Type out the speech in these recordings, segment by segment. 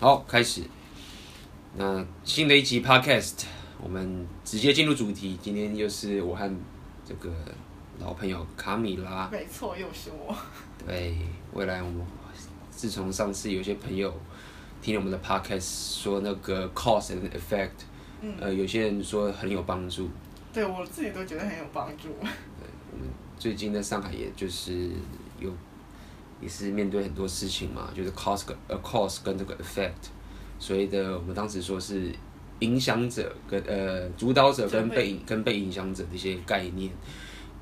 好，开始。那新的一集 Podcast，我们直接进入主题。今天又是我和这个老朋友卡米拉。没错，又是我。对，未来我们自从上次有些朋友听了我们的 Podcast，说那个 Cause and Effect，嗯，呃，有些人说很有帮助。对，我自己都觉得很有帮助。对，我们最近在上海，也就是有。也是面对很多事情嘛，就是 cause 跟呃 cause 跟这个 effect，所以的我们当时说是影响者跟呃主导者跟被影跟被影响者的一些概念，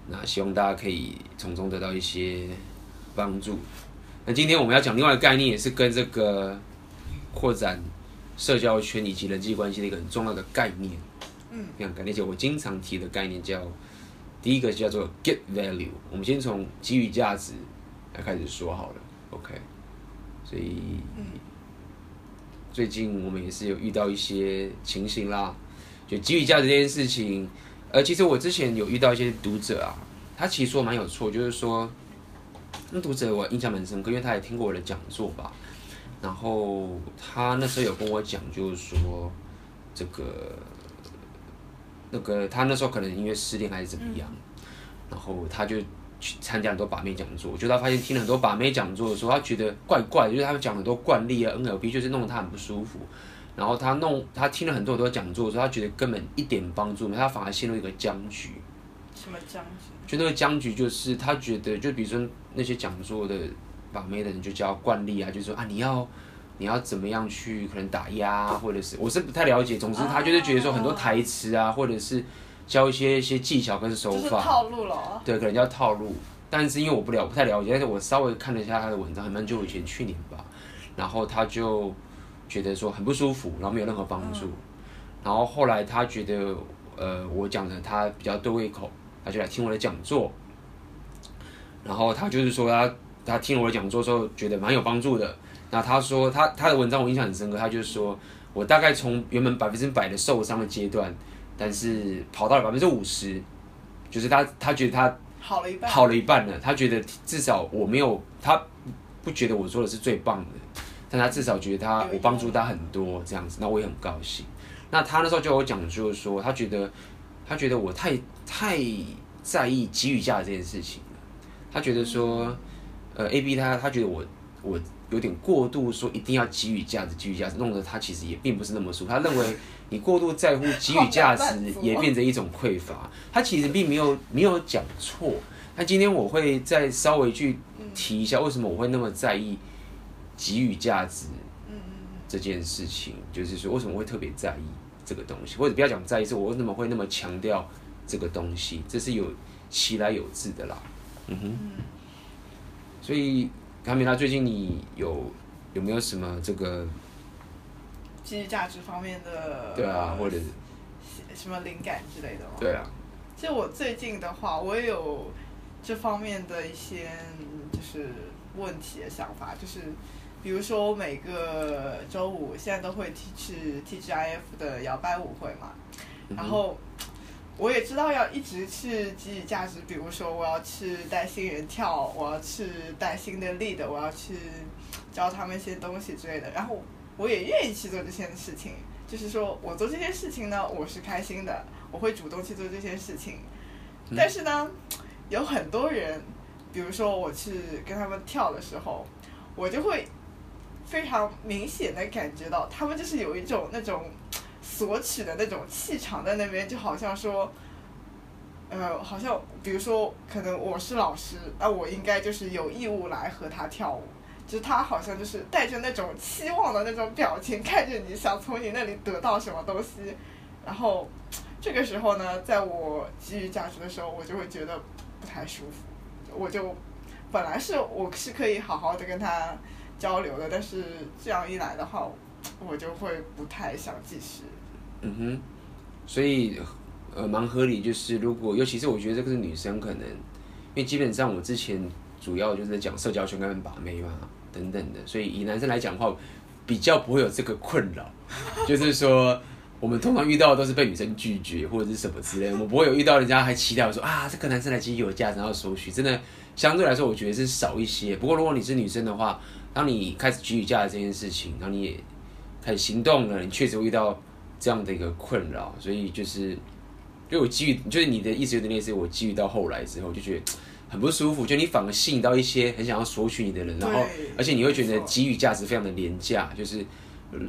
那希望大家可以从中得到一些帮助。那今天我们要讲另外一个概念，也是跟这个扩展社交圈以及人际关系的一个很重要的概念。嗯，这样概念就我经常提的概念叫第一个叫做 get value，我们先从给予价值。开始说好了，OK，所以最近我们也是有遇到一些情形啦，就给予价值这件事情，呃，其实我之前有遇到一些读者啊，他其实说蛮有错，就是说那读者我印象蛮深刻，因为他也听过我的讲座吧，然后他那时候有跟我讲，就是说这个那个他那时候可能因为失恋还是怎么样，然后他就。去参加很多把妹讲座，我觉得他发现听了很多把妹讲座的时候，他觉得怪怪的，就是他们讲很多惯例啊，NLP 就是弄得他很不舒服。然后他弄他听了很多很多讲座的时候，他觉得根本一点帮助没有，他反而陷入一个僵局。什么僵局？就那个僵局就是他觉得，就比如说那些讲座的把妹的人就教惯例啊，就是说啊你要你要怎么样去可能打压啊，或者是我是不太了解，总之他就是觉得说很多台词啊，或者是。教一些一些技巧跟手法，套路了。对，可能叫套路。但是因为我不了，不太了解，但是我稍微看了一下他的文章，还蛮久以前，去年吧。然后他就觉得说很不舒服，然后没有任何帮助。嗯、然后后来他觉得，呃，我讲的他比较对胃口，他就来听我的讲座。然后他就是说他他听了我的讲座之后，觉得蛮有帮助的。那他说他他的文章我印象很深刻，他就是说我大概从原本百分之百的受伤的阶段。但是跑到了百分之五十，就是他他觉得他好了一半，好了一半了。他觉得至少我没有，他不觉得我做的是最棒的，但他至少觉得他我帮助他很多这样子，那我也很高兴。那他那时候就有讲，就是说他觉得他觉得我太太在意给予价值这件事情了。他觉得说，呃，A B 他他觉得我我有点过度说一定要给予价值，给予价值，弄得他其实也并不是那么舒服。他认为。你过度在乎给予价值，也变成一种匮乏。他其实并没有没有讲错。那今天我会再稍微去提一下，为什么我会那么在意给予价值这件事情？就是说，为什么我会特别在意这个东西？或者不要讲在意，是我为什么会那么强调这个东西？这是有其来有自的啦。嗯哼。所以卡米拉，最近你有有没有什么这个？经济价值方面的，对啊，或者什么灵感之类的吗？对啊。其实我最近的话，我也有这方面的一些就是问题的想法，就是比如说我每个周五现在都会去 TGIF 的摇摆舞会嘛，然后我也知道要一直去给予价值，比如说我要去带新人跳，我要去带新的 lead，我要去教他们一些东西之类的，然后。我也愿意去做这些事情，就是说我做这些事情呢，我是开心的，我会主动去做这些事情。但是呢，有很多人，比如说我去跟他们跳的时候，我就会非常明显的感觉到，他们就是有一种那种索取的那种气场在那边，就好像说，呃，好像比如说，可能我是老师，那我应该就是有义务来和他跳舞。就是他好像就是带着那种期望的那种表情看着你，想从你那里得到什么东西，然后这个时候呢，在我给予价值的时候，我就会觉得不太舒服。我就本来是我是可以好好的跟他交流的，但是这样一来的话，我就会不太想继续。嗯哼，所以呃蛮合理，就是如果尤其是我觉得这个是女生可能，因为基本上我之前主要就是讲社交圈跟把妹嘛。等等的，所以以男生来讲的话，比较不会有这个困扰，就是说我们通常遇到的都是被女生拒绝或者是什么之类，我们不会有遇到人家还期待说啊，这个男生来给予有价值，然后索取，真的相对来说我觉得是少一些。不过如果你是女生的话，当你开始给予价值这件事情，然后你也开始行动了，你确实会遇到这样的一个困扰，所以就是，就我基于就是你的意思有点类似，我基于到后来之后就觉得很不舒服，就你反而吸引到一些很想要索取你的人，然后而且你会觉得给予价值非常的廉价，就是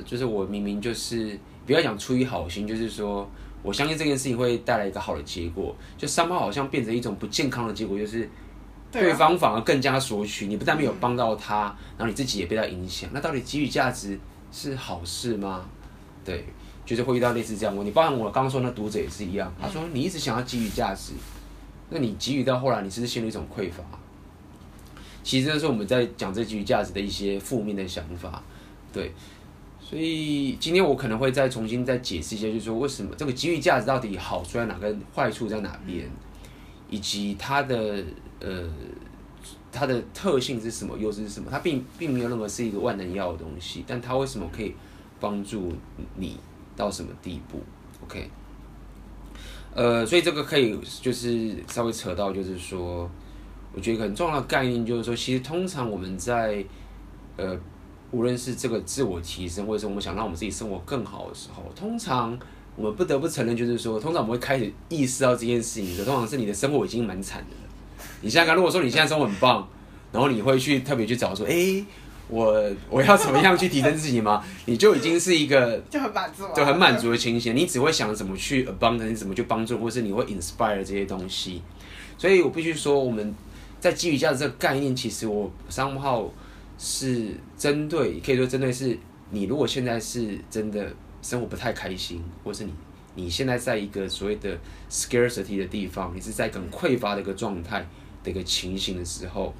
就是我明明就是不要讲出于好心，就是说我相信这件事情会带来一个好的结果，就三炮好像变成一种不健康的结果，就是。对方反而更加索取，你不但没有帮到他，然后你自己也被他影响。那到底给予价值是好事吗？对，就是会遇到类似这样问题。包含我刚刚说那读者也是一样，他说你一直想要给予价值，那你给予到后来，你是不是陷入一种匮乏？其实这是我们在讲这给予价值的一些负面的想法。对，所以今天我可能会再重新再解释一下，就是说为什么这个给予价值到底好处在哪，跟坏处在哪边，以及它的。呃，它的特性是什么？优势是什么？它并并没有任何是一个万能药的东西，但它为什么可以帮助你到什么地步？OK，呃，所以这个可以就是稍微扯到，就是说，我觉得很重要的概念就是说，其实通常我们在呃，无论是这个自我提升，或者是我们想让我们自己生活更好的时候，通常我们不得不承认，就是说，通常我们会开始意识到这件事情的，通常是你的生活已经蛮惨的。你现在看，如果说你现在生活很棒，然后你会去特别去找说，哎、我我要怎么样去提升自己吗？你就已经是一个就很满足，就很满足的情形。你只会想怎么去 abundance，怎么去帮助，或是你会 inspire 这些东西。所以我必须说，我们在给予价值这个概念，其实我三号是针对，可以说针对是你，如果现在是真的生活不太开心，或是你。你现在在一个所谓的 scarcity 的地方，你是在很匮乏的一个状态的一个情形的时候，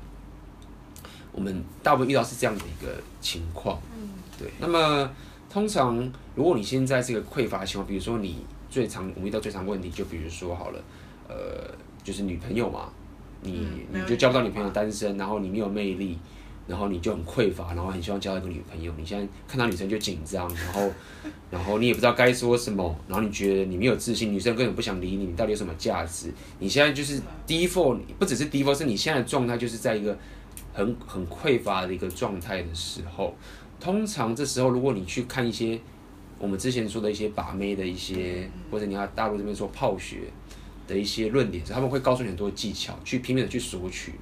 我们大部分遇到是这样的一个情况。嗯，对。那么通常，如果你现在这个匮乏的情况，比如说你最常我们遇到最常问题，就比如说好了，呃，就是女朋友嘛，你你就交不到女朋友，单身，然后你没有魅力。然后你就很匮乏，然后很希望交一个女朋友。你现在看到女生就紧张，然后，然后你也不知道该说什么，然后你觉得你没有自信，女生根本不想理你，你到底有什么价值？你现在就是 default，不只是 default，是你现在的状态就是在一个很很匮乏的一个状态的时候。通常这时候，如果你去看一些我们之前说的一些把妹的一些，或者你要大陆这边说泡学的一些论点，他们会告诉你很多技巧，去拼命的去索取，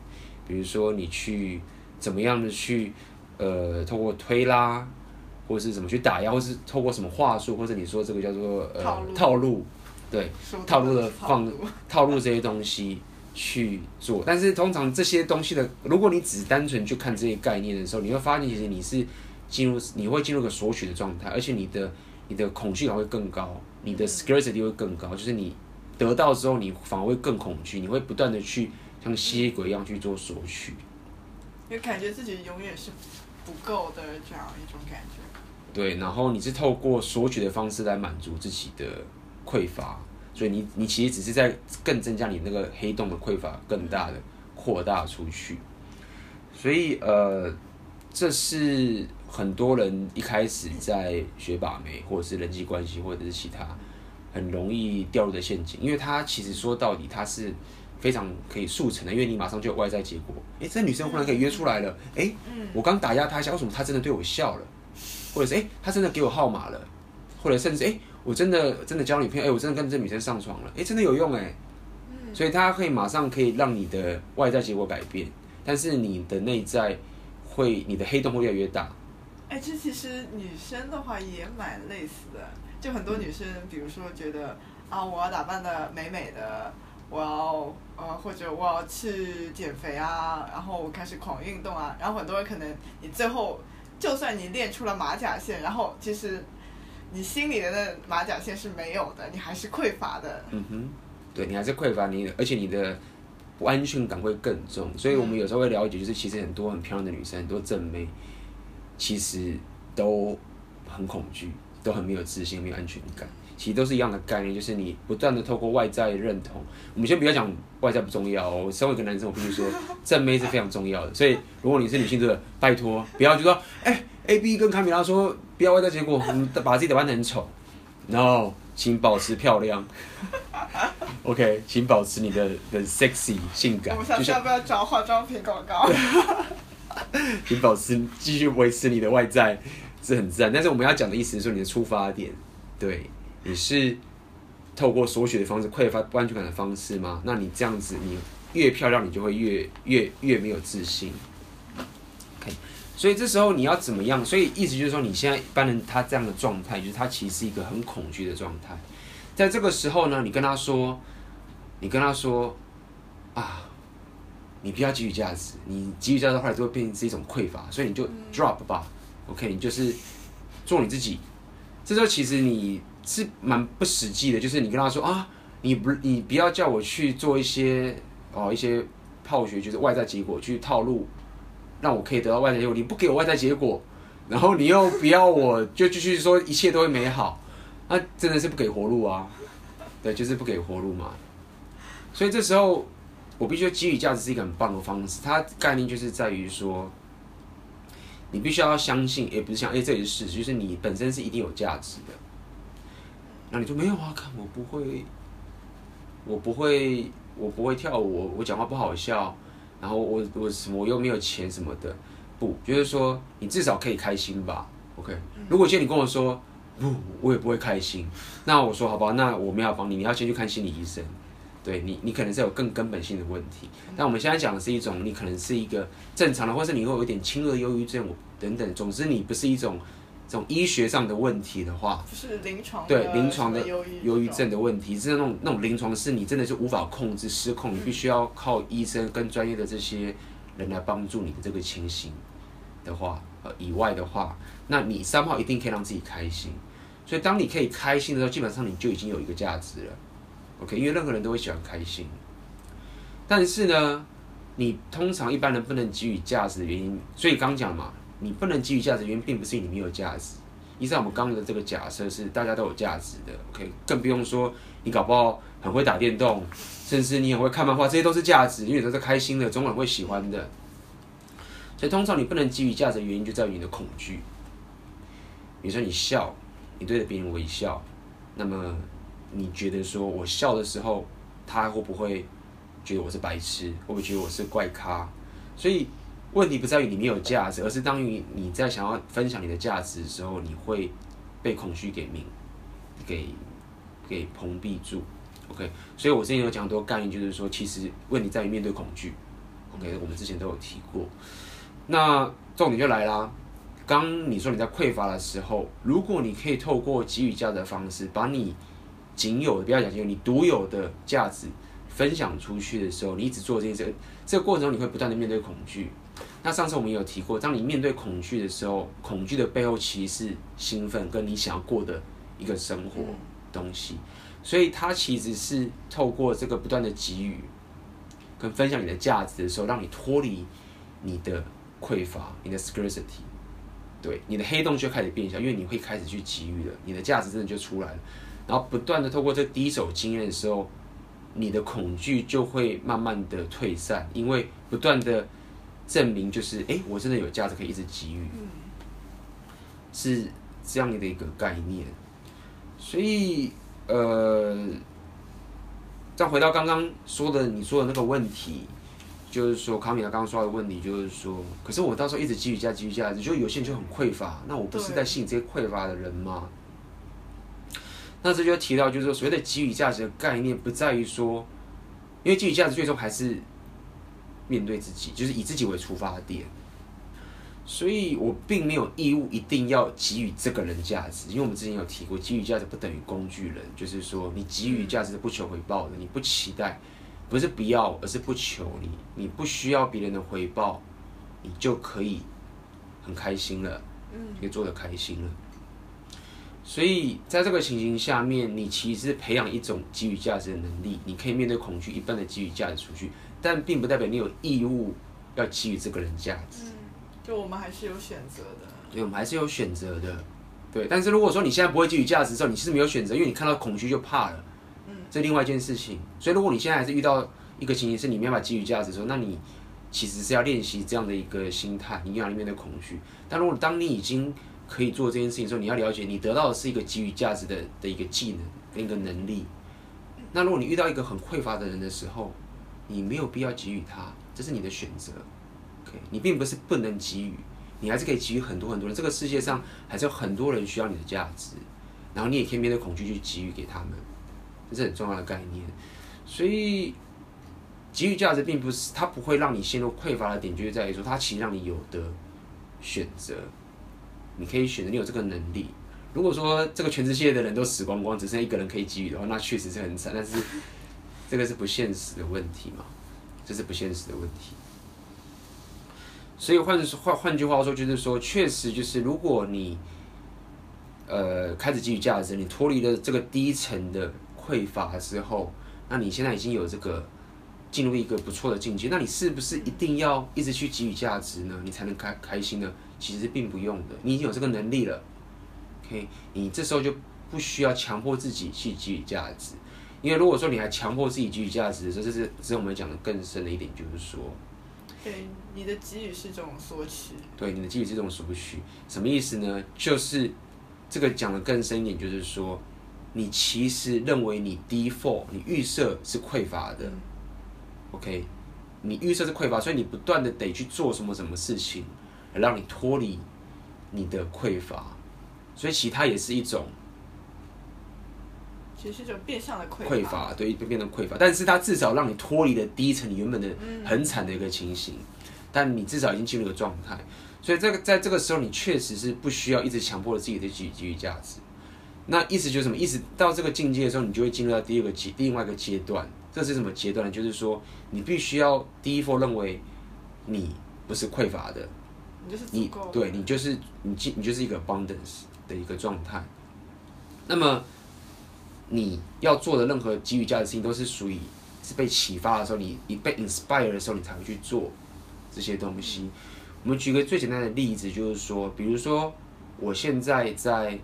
比如说你去。怎么样的去，呃，通过推拉，或者是怎么去打压，或是透过什么话术，或者你说这个叫做呃套路，套路，对，套路的放套路这些东西去做。但是通常这些东西的，如果你只单纯去看这些概念的时候，你会发现其实你是进入，你会进入个索取的状态，而且你的你的恐惧感会更高，你的 scarcity 会更高，就是你得到之后，你反而会更恐惧，你会不断的去像吸血鬼一样去做索取。也感觉自己永远是不够的这样一种感觉。对，然后你是透过索取的方式来满足自己的匮乏，所以你你其实只是在更增加你那个黑洞的匮乏，更大的扩大出去。所以呃，这是很多人一开始在学把妹，或者是人际关系，或者是其他，很容易掉入的陷阱，因为它其实说到底它是。非常可以速成的，因为你马上就有外在结果。诶，这女生忽然可以约出来了。诶，我刚打压她一下，为什么她真的对我笑了？或者是诶，她真的给我号码了？或者甚至诶，我真的真的交女朋友，诶，我真的跟这女生上床了，诶，真的有用诶。所以她可以马上可以让你的外在结果改变，但是你的内在会，你的黑洞会越来越大。诶，这其实女生的话也蛮类似的，就很多女生，比如说觉得啊，我要打扮的美美的。我要呃，或者我要去减肥啊，然后我开始狂运动啊，然后很多人可能你最后就算你练出了马甲线，然后其实你心里的那马甲线是没有的，你还是匮乏的。嗯哼，对，你还是匮乏，你而且你的不安全感会更重，所以我们有时候会了解，就是其实很多很漂亮的女生，很多正妹，其实都很恐惧，都很没有自信，没有安全感。其实都是一样的概念，就是你不断的透过外在认同。我们先不要讲外在不重要哦。身为一个男生，我必须说正妹是非常重要的。所以如果你是女性，这个拜托不要就说，哎、，A B 跟卡米拉说不要外在结果，我们把自己打扮得很丑。No，请保持漂亮。OK，请保持你的的 sexy 性感。我们下次要不要找化妆品广告？请保持继续维持你的外在。是很自然。但是我们要讲的意思是说，你的出发点，对，你是透过索取的方式匮乏不安全感的方式吗？那你这样子，你越漂亮，你就会越越越没有自信。所以这时候你要怎么样？所以意思就是说，你现在一般人他这样的状态，就是他其实是一个很恐惧的状态。在这个时候呢，你跟他说，你跟他说，啊。你不要给予价值，你给予价值后来，就会变成是一种匮乏，所以你就 drop 吧，OK，你就是做你自己。这时候其实你是蛮不实际的，就是你跟他说啊，你不你不要叫我去做一些哦一些泡学，就是外在结果去套路，让我可以得到外在结果。你不给我外在结果，然后你又不要我 就继续说一切都会美好，那真的是不给活路啊，对，就是不给活路嘛。所以这时候。我必须，给予价值是一个很棒的方式。它概念就是在于说，你必须要相信，也不是相，哎，这也是事实，就是你本身是一定有价值的。那你说没有啊？看我不会，我不会，我不会跳舞，我讲话不好笑，然后我我什么我又没有钱什么的，不，就是说你至少可以开心吧？OK。如果今天你跟我说不，我也不会开心，那我说好吧，那我没有帮你，你要先去看心理医生。对你，你可能是有更根本性的问题。但我们现在讲的是一种，你可能是一个正常的，或是你会有一点轻微忧郁症等等。总之，你不是一种这种医学上的问题的话，就是临床对临床的忧郁症的问题，是那种那种临床是你真的是无法控制失控，你必须要靠医生跟专业的这些人来帮助你的这个情形的话，呃以外的话，那你三号一定可以让自己开心。所以当你可以开心的时候，基本上你就已经有一个价值了。OK，因为任何人都会喜欢开心，但是呢，你通常一般人不能给予价值的原因，所以刚讲嘛，你不能给予价值原因，并不是你没有价值。依照我们刚刚的这个假设是大家都有价值的，OK，更不用说你搞不好很会打电动，甚至你很会看漫画，这些都是价值，因为都是开心的，总有人会喜欢的。所以通常你不能给予价值的原因就在于你的恐惧。比如说你笑，你对着别人微笑，那么。你觉得说我笑的时候，他会不会觉得我是白痴？会不会觉得我是怪咖？所以问题不在于你没有价值，而是当于你在想要分享你的价值的时候，你会被恐惧给明给给屏蔽住。OK，所以我之前有讲很多概念，就是说其实问题在于面对恐惧。OK，我们之前都有提过。那重点就来啦，刚你说你在匮乏的时候，如果你可以透过给予价值的方式，把你仅有的，不要讲仅有，你独有的价值分享出去的时候，你一直做这件事，这个过程中你会不断的面对恐惧。那上次我们有提过，当你面对恐惧的时候，恐惧的背后其实是兴奋，跟你想要过的一个生活东西。所以它其实是透过这个不断的给予跟分享你的价值的时候，让你脱离你的匮乏，你的 scarcity，对，你的黑洞就开始变小，因为你会开始去给予了，你的价值真的就出来了。然后不断的透过这第一手经验的时候，你的恐惧就会慢慢的退散，因为不断的证明就是，哎，我真的有价值可以一直给予，是这样的一个概念。所以，呃，再回到刚刚说的你说的那个问题，就是说卡米拉刚刚说的问题，就是说，可是我到时候一直给予价值，给予价值，就有些人就很匮乏，那我不是在吸引这些匮乏的人吗？那这就提到，就是说，所谓的给予价值的概念，不在于说，因为给予价值最终还是面对自己，就是以自己为出发点。所以我并没有义务一定要给予这个人价值，因为我们之前有提过，给予价值不等于工具人，就是说，你给予价值是不求回报的，你不期待，不是不要，而是不求你，你不需要别人的回报，你就可以很开心了，嗯，可以做得开心了。所以，在这个情形下面，你其实是培养一种给予价值的能力，你可以面对恐惧，一般的给予价值出去，但并不代表你有义务要给予这个人价值。嗯，就我们还是有选择的。对，我们还是有选择的。对，但是如果说你现在不会给予价值的时候，你其实没有选择，因为你看到恐惧就怕了。嗯，这另外一件事情。所以，如果你现在还是遇到一个情形是你没办法给予价值的时候，那你其实是要练习这样的一个心态，你要面对恐惧。但如果当你已经可以做这件事情的时候，你要了解，你得到的是一个给予价值的的一个技能跟一个能力。那如果你遇到一个很匮乏的人的时候，你没有必要给予他，这是你的选择。OK，你并不是不能给予，你还是可以给予很多很多人。这个世界上还是有很多人需要你的价值，然后你也可以面对恐惧去给予给他们，这是很重要的概念。所以，给予价值并不是它不会让你陷入匮乏的点，就是在于说它其实让你有的选择，你可以选择，你有这个能力。如果说这个全世界的人都死光光，只剩一个人可以给予的话，那确实是很惨。但是这个是不现实的问题嘛？这是不现实的问题。所以换换换句话说，就是说，确实就是如果你呃开始给予价值，你脱离了这个低层的匮乏之后，那你现在已经有这个进入一个不错的境界，那你是不是一定要一直去给予价值呢？你才能开开心呢？其实并不用的，你已经有这个能力了。OK，你这时候就不需要强迫自己去给予价值，因为如果说你还强迫自己给予价值的时候，这是这是我们讲的更深的一点，就是说，对你的给予是这种索取，对你的给予是这种索取，什么意思呢？就是这个讲的更深一点，就是说，你其实认为你 default，你预设是匮乏的，OK，你预设是匮乏，所以你不断的得去做什么什么事情，来让你脱离你的匮乏。所以其他也是一种，其实是一种变相的匮匮乏，对，就变成匮乏。但是它至少让你脱离了第一层你原本的很惨的一个情形，但你至少已经进入了状态。所以这个在这个时候，你确实是不需要一直强迫自己的给予价值。那意思就是什么？意思到这个境界的时候，你就会进入到第二个阶，另外一个阶段。这是什么阶段呢？就是说，你必须要第一步认为你不是匮乏的，你就是你对你就是你你就是一个 abundance。的一个状态，那么你要做的任何给予价值的事情，都是属于是被启发的时候，你你被 inspire 的时候，你才会去做这些东西。我们举个最简单的例子，就是说，比如说我现在在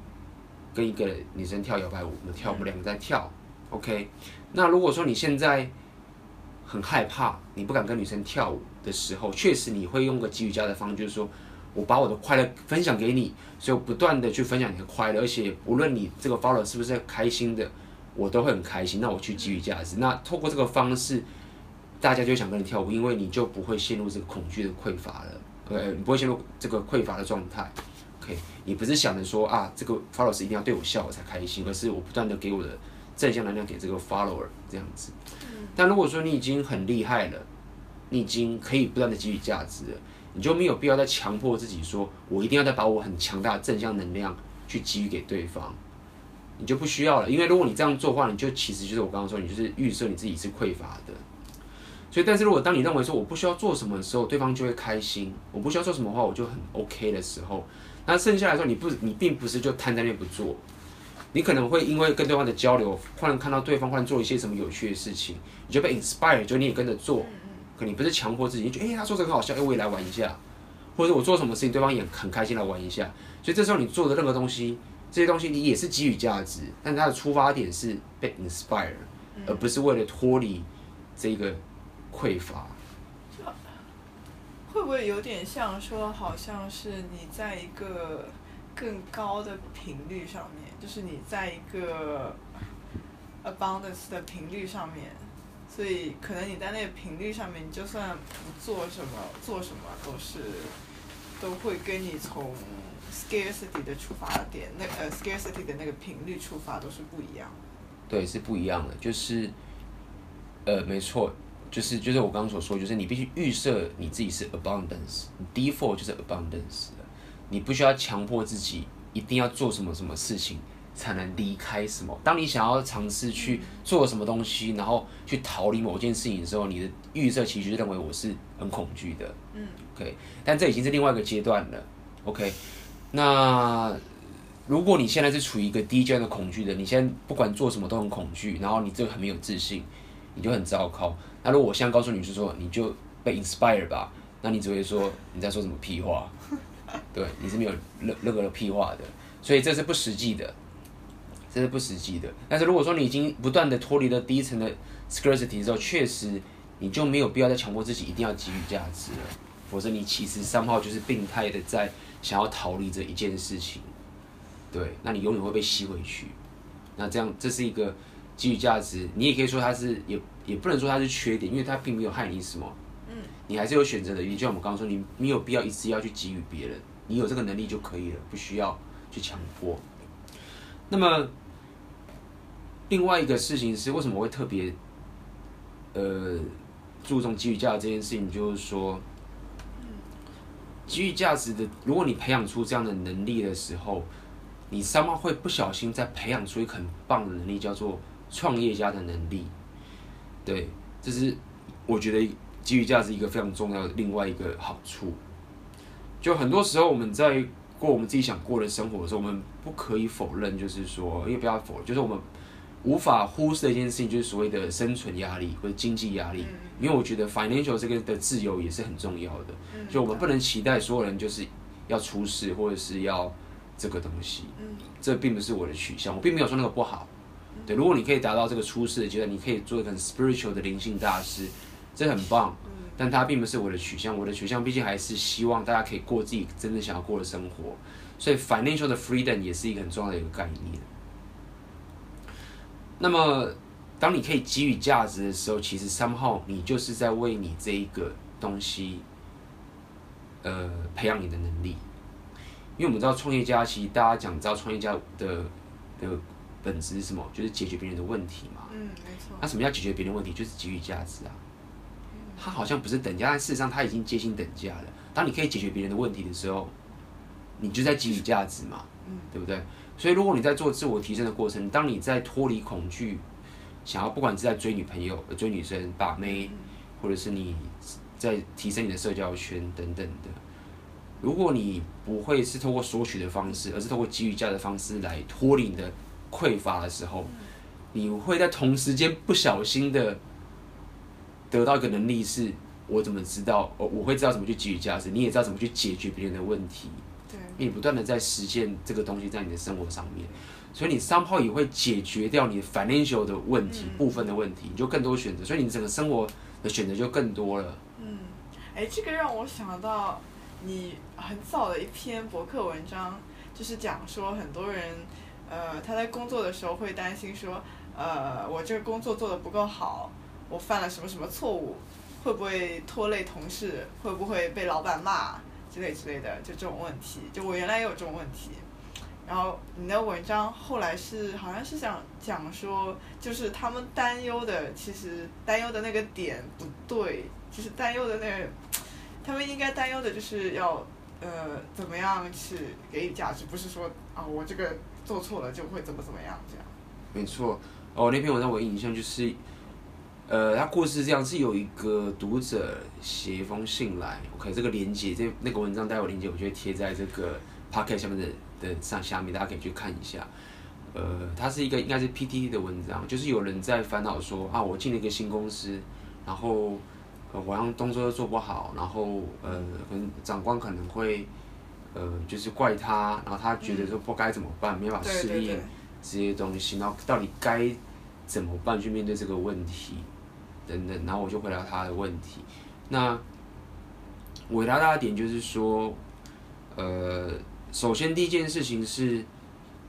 跟一个女生跳摇摆舞，我们跳，我们两个在跳，OK。那如果说你现在很害怕，你不敢跟女生跳舞的时候，确实你会用个给予价的方式，就是说。我把我的快乐分享给你，所以我不断的去分享你的快乐，而且无论你这个 follow 是不是开心的，我都会很开心。那我去给予价值，那透过这个方式，大家就想跟你跳舞，因为你就不会陷入这个恐惧的匮乏了，对，你不会陷入这个匮乏的状态。OK，你不是想着说啊，这个 follow 是一定要对我笑我才开心，而是我不断的给我的正向能量给这个 follower 这样子。但如果说你已经很厉害了，你已经可以不断的给予价值了。你就没有必要再强迫自己说，我一定要再把我很强大的正向能量去给予给对方，你就不需要了。因为如果你这样做的话，你就其实就是我刚刚说，你就是预设你自己是匮乏的。所以，但是如果当你认为说我不需要做什么的时候，对方就会开心；我不需要做什么的话，我就很 OK 的时候，那剩下来说你不，你并不是就瘫在那不做，你可能会因为跟对方的交流，忽然看到对方忽然做一些什么有趣的事情，你就被 inspire，就你也跟着做。可你不是强迫自己，你觉得哎、他说这个很好笑，哎，我也来玩一下，或者我做什么事情，对方也很开心来玩一下，所以这时候你做的任何东西，这些东西你也是给予价值，但它的出发点是被 inspire，而不是为了脱离这个匮乏。会不会有点像说，好像是你在一个更高的频率上面，就是你在一个 abundance 的频率上面？所以，可能你在那个频率上面，你就算不做什么，做什么都是，都会跟你从 scarcity 的出发点，那呃 scarcity 的那个频率出发都是不一样。对，是不一样的，就是，呃，没错，就是就是我刚刚所说，就是你必须预设你自己是 abundance，default 就是 abundance，你不需要强迫自己一定要做什么什么事情。才能离开什么？当你想要尝试去做什么东西，然后去逃离某件事情的时候，你的预设其实是认为我是很恐惧的。嗯，OK。但这已经是另外一个阶段了。OK。那如果你现在是处于一个低阶段的恐惧的，你现在不管做什么都很恐惧，然后你这个很没有自信，你就很糟糕。那如果我现在告诉你是说，你就被 inspire 吧，那你只会说你在说什么屁话？对，你是没有任任何的屁话的，所以这是不实际的。这是不实际的。但是如果说你已经不断的脱离了第一层的 scarcity 之后，确实你就没有必要再强迫自己一定要给予价值了，否则你其实 somehow 就是病态的在想要逃离这一件事情。对，那你永远会被吸回去。那这样这是一个给予价值，你也可以说它是也也不能说它是缺点，因为它并没有害你什么。嗯。你还是有选择的，也就像我们刚刚说，你没有必要一直要去给予别人。你有这个能力就可以了，不需要去强迫。那么，另外一个事情是，为什么会特别，呃，注重给予价值这件事情？就是说，给予价值的，如果你培养出这样的能力的时候，你三方会不小心再培养出一个很棒的能力，叫做创业家的能力。对，这是我觉得给予价值一个非常重要的另外一个好处。就很多时候我们在过我们自己想过的生活的时候，我们不可以否认，就是说，因为不要否认，就是我们无法忽视的一件事情，就是所谓的生存压力或者经济压力。因为我觉得 financial 这个的自由也是很重要的。就我们不能期待所有人就是要出世或者是要这个东西。这并不是我的取向，我并没有说那个不好。对，如果你可以达到这个出世的阶段，你可以做一个很 spiritual 的灵性大师，这很棒。但它并不是我的取向，我的取向毕竟还是希望大家可以过自己真正想要过的生活，所以 financial 的 freedom 也是一个很重要的一个概念。那么，当你可以给予价值的时候，其实 somehow 你就是在为你这一个东西，呃，培养你的能力。因为我们知道创业家，其实大家讲知道创业家的的本质是什么？就是解决别人的问题嘛。嗯，没错。那什么叫解决别人问题？就是给予价值啊。他好像不是等价，但事实上他已经接近等价了。当你可以解决别人的问题的时候，你就在给予价值嘛，对不对？所以如果你在做自我提升的过程，当你在脱离恐惧，想要不管是在追女朋友、追女生、把妹，或者是你在提升你的社交圈等等的，如果你不会是透过索取的方式，而是透过给予价值的方式来脱离你的匮乏的时候，你会在同时间不小心的。得到一个能力是，我怎么知道？我我会知道怎么去给予价值，你也知道怎么去解决别人的问题。对，你不断的在实现这个东西在你的生活上面，所以你 somehow 也会解决掉你 financial 的问题、嗯、部分的问题，你就更多选择，所以你整个生活的选择就更多了。嗯，哎，这个让我想到你很早的一篇博客文章，就是讲说很多人，呃，他在工作的时候会担心说，呃，我这个工作做得不够好。我犯了什么什么错误，会不会拖累同事？会不会被老板骂之类之类的？就这种问题，就我原来也有这种问题。然后你的文章后来是好像是想讲说，就是他们担忧的，其实担忧的那个点不对，就是担忧的那个，他们应该担忧的就是要呃怎么样去给予价值，不是说啊我这个做错了就会怎么怎么样这样。没错，哦那篇文章我印象就是。呃，他故事是这样，是有一个读者写一封信来，OK，这个连接，这那个文章待会连接，我就会贴在这个 podcast 下面的的上下面，大家可以去看一下。呃，它是一个应该是 PTT 的文章，就是有人在烦恼说啊，我进了一个新公司，然后呃，我让动作都做不好，然后呃，可能长官可能会呃，就是怪他，然后他觉得说不该怎么办，没法适应这些东西，然后到底该怎么办去面对这个问题？等等，然后我就回答他的问题。那我回答他的点就是说，呃，首先第一件事情是，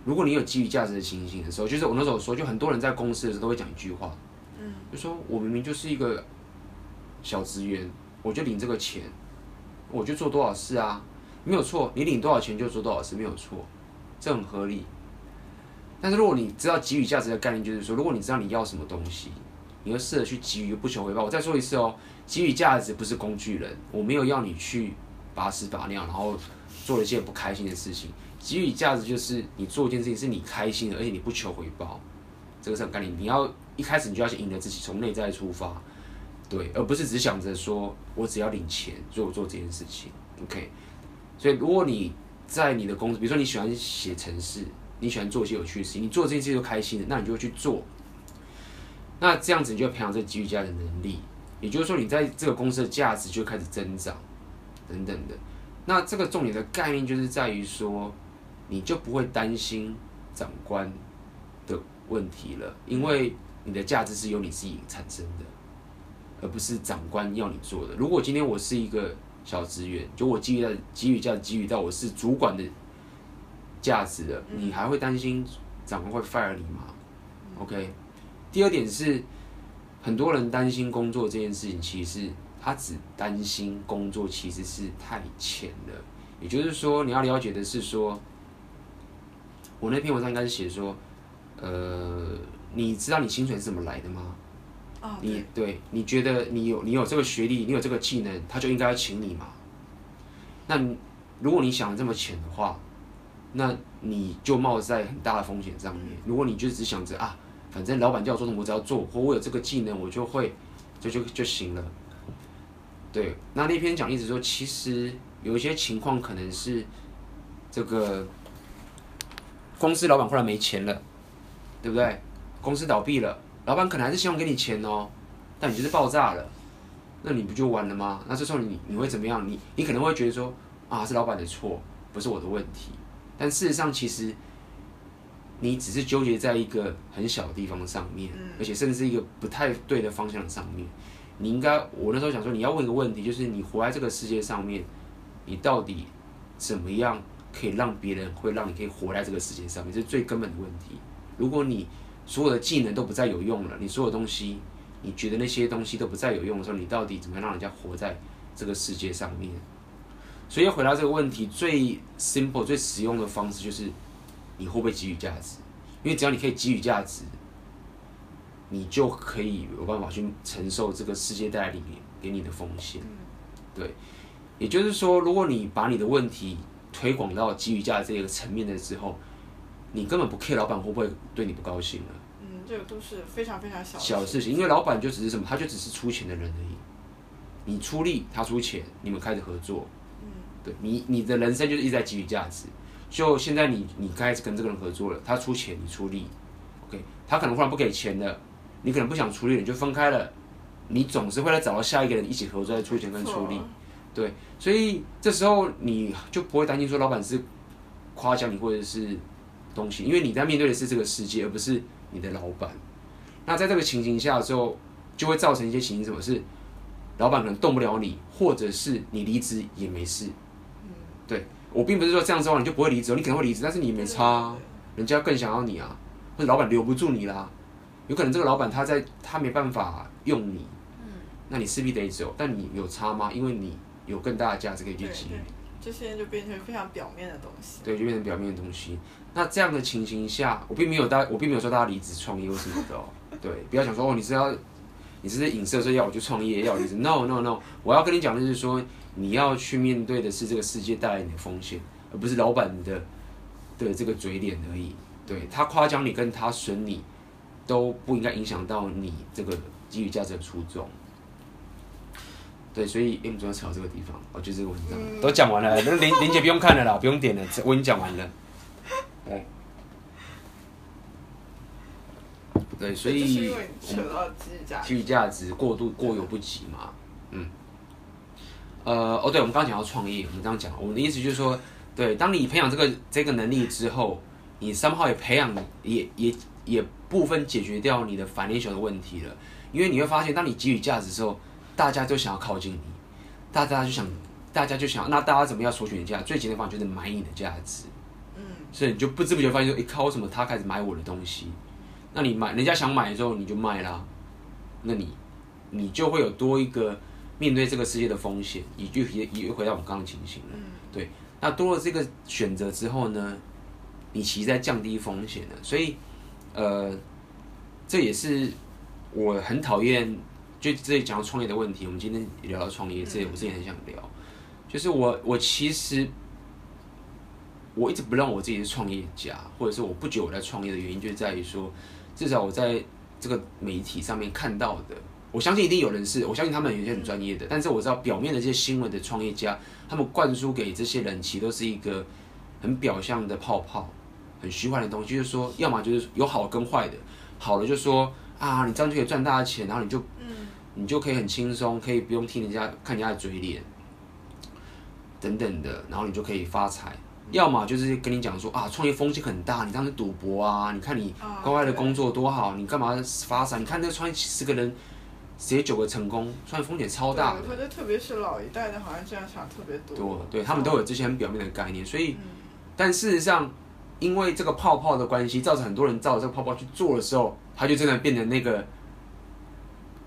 如果你有给予价值的情形的时候，就是我那时候说，就很多人在公司的时候都会讲一句话，嗯，就说我明明就是一个小职员，我就领这个钱，我就做多少事啊，没有错，你领多少钱就做多少事，没有错，这很合理。但是如果你知道给予价值的概念，就是说，如果你知道你要什么东西。你要试着去给予，不求回报。我再说一次哦，给予价值不是工具人，我没有要你去把屎把尿，然后做了一件不开心的事情。给予价值就是你做一件事情是你开心的，而且你不求回报，这个是很概念。你要一开始你就要先赢得自己，从内在出发，对，而不是只想着说我只要领钱，做做这件事情。OK，所以如果你在你的公司，比如说你喜欢写程式，你喜欢做一些有趣的事情，你做这件事情就开心的，那你就会去做。那这样子你就培养这给予家的能力，也就是说，你在这个公司的价值就开始增长，等等的。那这个重点的概念就是在于说，你就不会担心长官的问题了，因为你的价值是由你自己产生的，而不是长官要你做的。如果今天我是一个小职员，就我给予的给予价给予到我是主管的价值的，你还会担心长官会 fire 你吗？OK。第二点是，很多人担心工作这件事情，其实他只担心工作其实是太浅了，也就是说，你要了解的是说，我那篇文章应该是写说，呃，你知道你薪水是怎么来的吗？哦、你对，你觉得你有你有这个学历，你有这个技能，他就应该要请你嘛？那如果你想的这么浅的话，那你就冒在很大的风险上面。如果你就只想着啊，反正老板叫我做什么我只要做，或我有这个技能我就会，就就就行了。对，那那篇讲例子说，其实有一些情况可能是这个公司老板忽然没钱了，对不对？公司倒闭了。老板可能还是希望给你钱哦，但你就是爆炸了，那你不就完了吗？那这时候你你会怎么样？你你可能会觉得说啊，是老板的错，不是我的问题。但事实上，其实你只是纠结在一个很小的地方上面，而且甚至是一个不太对的方向上面。你应该，我那时候想说，你要问一个问题，就是你活在这个世界上面，你到底怎么样可以让别人会让你可以活在这个世界上面？这是最根本的问题。如果你所有的技能都不再有用了，你所有东西，你觉得那些东西都不再有用的时候，你到底怎么样让人家活在这个世界上面？所以要回答这个问题，最 simple、最实用的方式就是，你会不会给予价值？因为只要你可以给予价值，你就可以有办法去承受这个世界带来给你给你的风险。对，也就是说，如果你把你的问题推广到给予价值这个层面的时候，你根本不 care 老板会不会对你不高兴了。嗯，这个都是非常非常小小事情，因为老板就只是什么，他就只是出钱的人而已。你出力，他出钱，你们开始合作。嗯，对你，你的人生就是一直在给予价值。就现在你，你开始跟这个人合作了，他出钱，你出力。OK，他可能忽然不给钱了，你可能不想出力，你就分开了。你总是会来找到下一个人一起合作，再出钱跟出力。对，所以这时候你就不会担心说老板是夸奖你，或者是。东西，因为你在面对的是这个世界，而不是你的老板。那在这个情形下之后，就会造成一些情形，什么是老板可能动不了你，或者是你离职也没事。对，我并不是说这样之后你就不会离职，你可能会离职，但是你没差啊，人家更想要你啊，或者老板留不住你啦。有可能这个老板他在他没办法用你，那你势必得走，但你有差吗？因为你有更大的价值可以去给予。这些就变成非常表面的东西。对，就变成表面的东西。那这样的情形下，我并没有大，我并没有说大家离职创业或什么的哦。对，不要想说哦，你是要，你是影射说要我去创业，要离职。No No No，我要跟你讲的就是说，你要去面对的是这个世界带来你的风险，而不是老板的的这个嘴脸而已。对，他夸奖你跟他损你，都不应该影响到你这个给予价值的初衷。对，所以我们主要扯到这个地方，我觉得这个文章、嗯、都讲完了，那林林姐不用看了啦，不用点了，我已经讲完了。对，对，所以扯到给予价值过度过犹不及嘛，嗯，呃，哦，对，我们刚刚讲到创业，我们这样讲，我们的意思就是说，对，当你培养这个这个能力之后，你 somehow 也培养也也也部分解决掉你的 financial 的问题了，因为你会发现，当你给予价值之后。大家都想要靠近你，大家就想，大家就想，那大家怎么样索取你的价值？最简单的方法就是买你的价值。嗯，所以你就不知不觉发现说，一靠什么他开始买我的东西，那你买，人家想买的时候你就卖啦，那你，你就会有多一个面对这个世界的风险，也就也也回到我们刚刚情形了。嗯，对，那多了这个选择之后呢，你其实在降低风险了，所以，呃，这也是我很讨厌。就这里讲到创业的问题，我们今天聊到创业，这里我自己很想聊，就是我我其实我一直不认为我自己是创业家，或者是我不觉得我在创业的原因，就在于说，至少我在这个媒体上面看到的，我相信一定有人是，我相信他们有些很专业的，但是我知道表面的这些新闻的创业家，他们灌输给这些人其实都是一个很表象的泡泡，很虚幻的东西，就是说，要么就是有好跟坏的，好了就说啊，你这样就可以赚大钱，然后你就。你就可以很轻松，可以不用听人家看人家的嘴脸，等等的，然后你就可以发财。要么就是跟你讲说啊，创业风险很大，你当时赌博啊，你看你乖乖的工作多好，你干嘛发财？你看那创业十个人，谁九个成功？创业风险超大的。或者特别是老一代的，好像这样想特别多。多，对他们都有这些很表面的概念，所以，但事实上，因为这个泡泡的关系，造成很多人照着这个泡泡去做的时候，他就真的变成那个。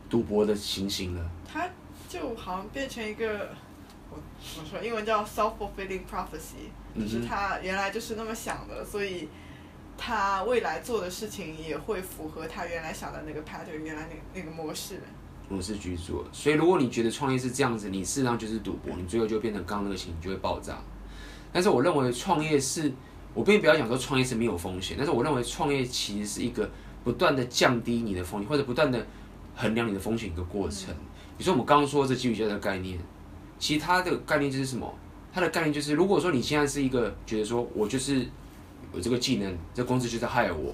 赌博的情形了，他就好像变成一个我怎么说？英文叫 self-fulfilling prophecy，就是他原来就是那么想的，所以他未来做的事情也会符合他原来想的那个 pattern，原来那那个模式。模式居住。所以如果你觉得创业是这样子，你事实上就是赌博，你最后就变成刚刚那个型，你就会爆炸。但是我认为创业是，我并不要讲说创业是没有风险，但是我认为创业其实是一个不断的降低你的风险，或者不断的衡量你的风险一个过程。比如说我们刚刚说这基于价的概念，其实它的概念就是什么？它的概念就是，如果说你现在是一个觉得说我就是有这个技能，这公司就在害我，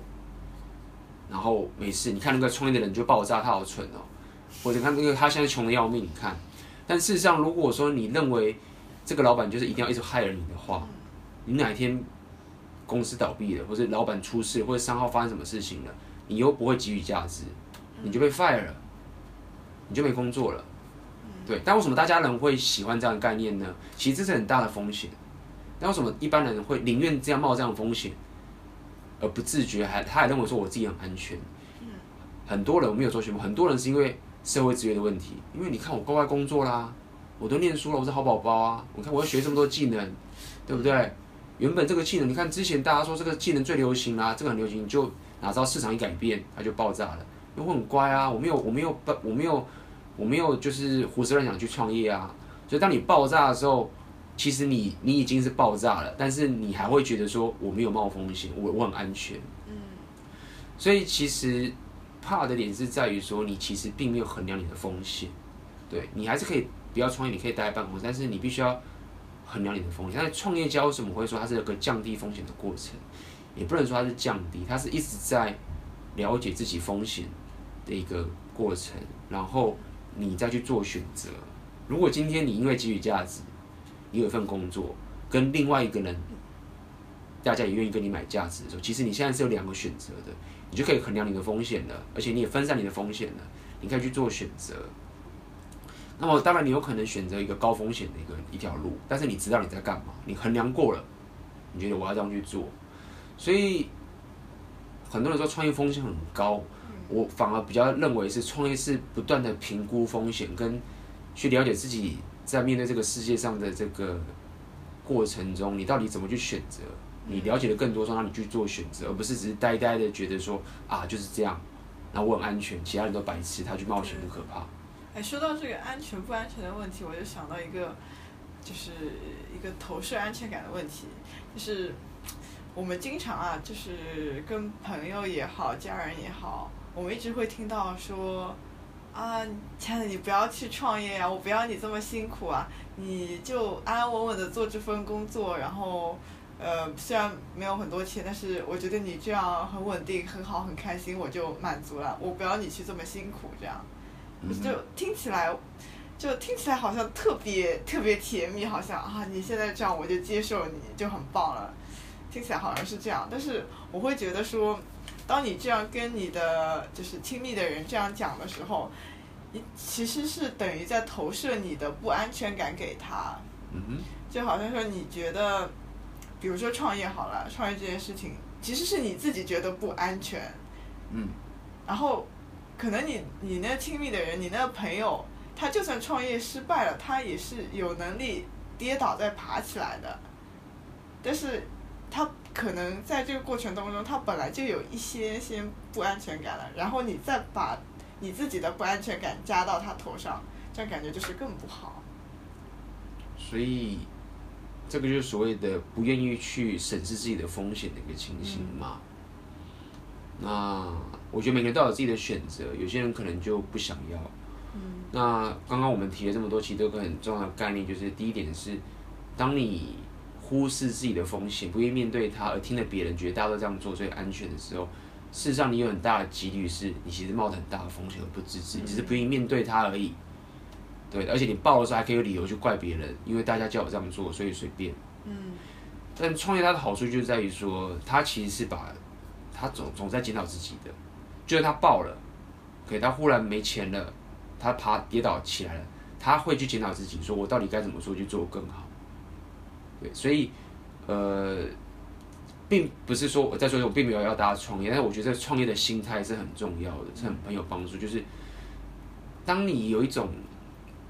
然后没事，你看那个创业的人就爆炸，他好蠢哦，或者看那个他现在穷的要命，你看。但事实上，如果说你认为这个老板就是一定要一直害了你的话，你哪一天公司倒闭了，或者老板出事，或者商号发生什么事情了，你又不会给予价值，你就被 fire 了，你就没工作了。对，但为什么大家人会喜欢这样的概念呢？其实这是很大的风险。但为什么一般人会宁愿这样冒这样的风险，而不自觉还他还认为说我自己很安全？很多人我没有说全部，很多人是因为社会资源的问题，因为你看我乖乖工作啦。我都念书了，我是好宝宝啊！我看我要学这么多技能，对不对？原本这个技能，你看之前大家说这个技能最流行啦，这个很流行，就哪知道市场一改变，它就爆炸了。因为我很乖啊，我没有，我没有，我没有，我没有，就是胡思乱想去创业啊。所以当你爆炸的时候，其实你你已经是爆炸了，但是你还会觉得说我没有冒风险，我我很安全。嗯。所以其实怕的点是在于说，你其实并没有衡量你的风险，对你还是可以。不要创业，你可以待在办公室，但是你必须要衡量你的风险。但是创业家为什么会说它是一个降低风险的过程？也不能说它是降低，它是一直在了解自己风险的一个过程，然后你再去做选择。如果今天你因为给予价值，你有一份工作，跟另外一个人，大家也愿意跟你买价值的时候，其实你现在是有两个选择的，你就可以衡量你的风险了，而且你也分散你的风险了，你可以去做选择。那么当然，你有可能选择一个高风险的一个一条路，但是你知道你在干嘛，你衡量过了，你觉得我要这样去做，所以很多人说创业风险很高，我反而比较认为是创业是不断的评估风险，跟去了解自己在面对这个世界上的这个过程中，你到底怎么去选择，你了解的更多，让你去做选择，而不是只是呆呆的觉得说啊就是这样，那我很安全，其他人都白痴，他去冒险不可怕。哎，说到这个安全不安全的问题，我就想到一个，就是一个投射安全感的问题，就是我们经常啊，就是跟朋友也好，家人也好，我们一直会听到说，啊，亲爱的，你不要去创业啊，我不要你这么辛苦啊，你就安安稳稳的做这份工作，然后，呃，虽然没有很多钱，但是我觉得你这样很稳定、很好、很开心，我就满足了，我不要你去这么辛苦，这样。就听起来，就听起来好像特别特别甜蜜，好像啊，你现在这样我就接受你就很棒了，听起来好像是这样。但是我会觉得说，当你这样跟你的就是亲密的人这样讲的时候，你其实是等于在投射你的不安全感给他。嗯哼。就好像说你觉得，比如说创业好了，创业这件事情其实是你自己觉得不安全。嗯。然后。可能你你那亲密的人，你那个朋友，他就算创业失败了，他也是有能力跌倒再爬起来的。但是，他可能在这个过程当中，他本来就有一些些不安全感了，然后你再把你自己的不安全感加到他头上，这样感觉就是更不好。所以，这个就是所谓的不愿意去审视自己的风险的一个情形嘛。嗯、那。我觉得每个人都有自己的选择，有些人可能就不想要。嗯。那刚刚我们提了这么多，其实都有个很重要的概念，就是第一点是，当你忽视自己的风险，不愿意面对它，而听了别人觉得大家都这样做最安全的时候，事实上你有很大的几率是你其实冒着很大的风险而不自知，你只是不愿意面对它而已。对，而且你爆的时候还可以有理由去怪别人，因为大家叫我这样做，所以随便。嗯。但创业它的好处就在于说，它其实是把，它总总在检讨自己的。就是他爆了，可他忽然没钱了，他爬跌倒起来了，他会去检讨自己，说我到底该怎么做去做更好。对，所以，呃，并不是说我在说，我并没有要大家创业，但是我觉得创业的心态是很重要的，是很很有帮助。就是当你有一种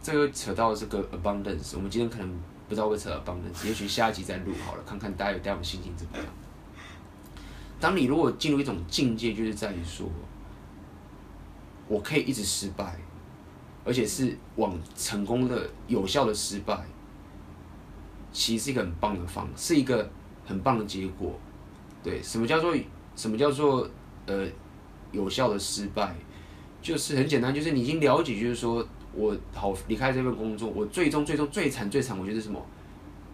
这个扯到这个 abundance，我们今天可能不知道会扯到 abundance，也许下一集再录好了，看看大家有这样的心情怎么样。当你如果进入一种境界，就是在于说，我可以一直失败，而且是往成功的、有效的失败，其实是一个很棒的方，是一个很棒的结果。对，什么叫做什么叫做呃有效的失败？就是很简单，就是你已经了解，就是说我好离开这份工作，我最终最终最惨最惨，我觉得是什么？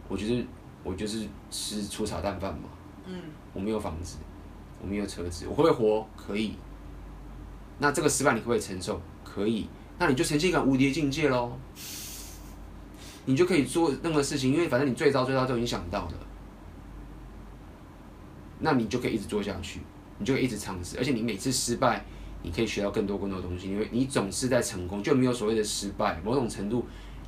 我觉得我就是吃粗茶淡饭嘛。嗯。我没有房子，我没有车子，我会不会活？可以。那这个失败你可不可以承受？可以。那你就呈现一个无敌的境界喽。你就可以做任何事情，因为反正你最糟最糟都已经想到了。那你就可以一直做下去，你就可以一直尝试，而且你每次失败，你可以学到更多更多东西，因为你总是在成功，就没有所谓的失败。某种程度，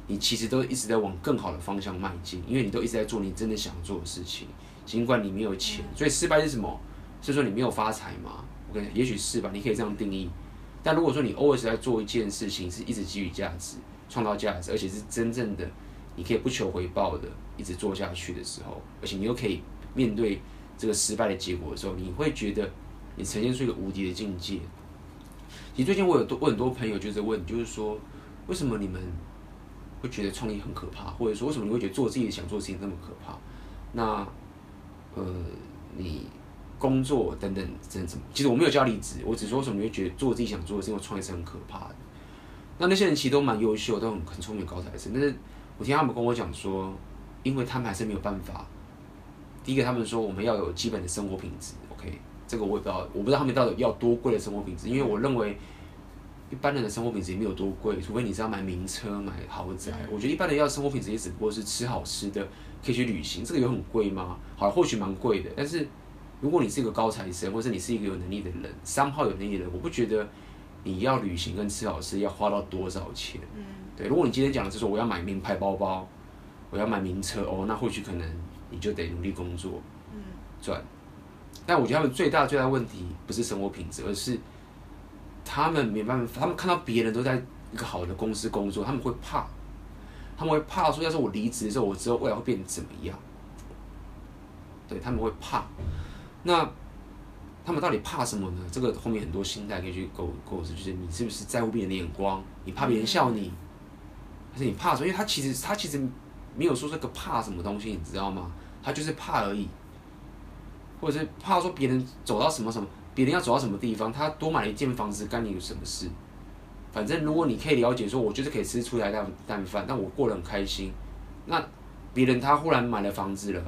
你其实都一直在往更好的方向迈进，因为你都一直在做你真的想做的事情，尽管你没有钱。所以失败是什么？是说你没有发财吗？我跟你讲，也许是吧，你可以这样定义。但如果说你 always 在做一件事情，是一直给予价值、创造价值，而且是真正的你可以不求回报的一直做下去的时候，而且你又可以面对。这个失败的结果的时候，你会觉得你呈现出一个无敌的境界。其实最近我有多我很多朋友就在问，就是说为什么你们会觉得创业很可怕，或者说为什么你会觉得做自己想做的事情那么可怕？那呃，你工作等等等等，其实我没有叫离职，我只说为什么你会觉得做自己想做的事情，创业是很可怕的。那那些人其实都蛮优秀，都很很聪明高材生，但是我听他们跟我讲说，因为他们还是没有办法。第一个，他们说我们要有基本的生活品质这个我也不知道，我不知道他们到底要多贵的生活品质，因为我认为一般人的生活品质也没有多贵，除非你是要买名车、买豪宅。我觉得一般人要生活品质也只不过是吃好吃的，可以去旅行，这个有很贵吗？好，或许蛮贵的，但是如果你是一个高材生，或者你是一个有能力的人，三号有能力的人，我不觉得你要旅行跟吃好吃要花到多少钱。嗯，对，如果你今天讲的是说我要买名牌包包，我要买名车，哦，那或许可能。你就得努力工作，嗯赚。但我觉得他们最大最大问题不是生活品质，而是他们没办法。他们看到别人都在一个好的公司工作，他们会怕，他们会怕说，要是我离职的时候，我之后未来会变怎么样？对，他们会怕。那他们到底怕什么呢？这个后面很多心态可以去构构思，就是你是不是在乎别人的眼光？你怕别人笑你，还是你怕什么？因为他其实他其实没有说这个怕什么东西，你知道吗？他就是怕而已，或者是怕说别人走到什么什么，别人要走到什么地方，他多买了一间房子，干你有什么事？反正如果你可以了解说，我就是可以吃出来淡淡饭，但我过得很开心，那别人他忽然买了房子了，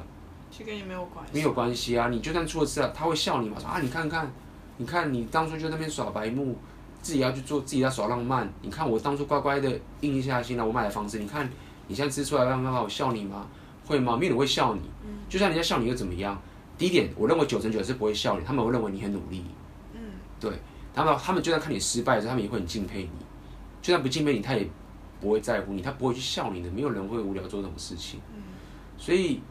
其实跟你没有关系，没有关系啊！你就算出了事啊，他会笑你嘛？说啊，你看看，你看你当初就在那边耍白目，自己要去做，自己要耍浪漫。你看我当初乖乖的硬下心来，我买了房子，你看你现在吃出来淡饭，我笑你吗？会吗？没有人会笑你，就算人家笑你又怎么样？第一点，我认为九成九是不会笑你，他们会认为你很努力。嗯，对，他们他们就算看你失败的时候，他们也会很敬佩你。就算不敬佩你，他也不会在乎你，他不会去笑你的。没有人会无聊做这种事情。嗯，所以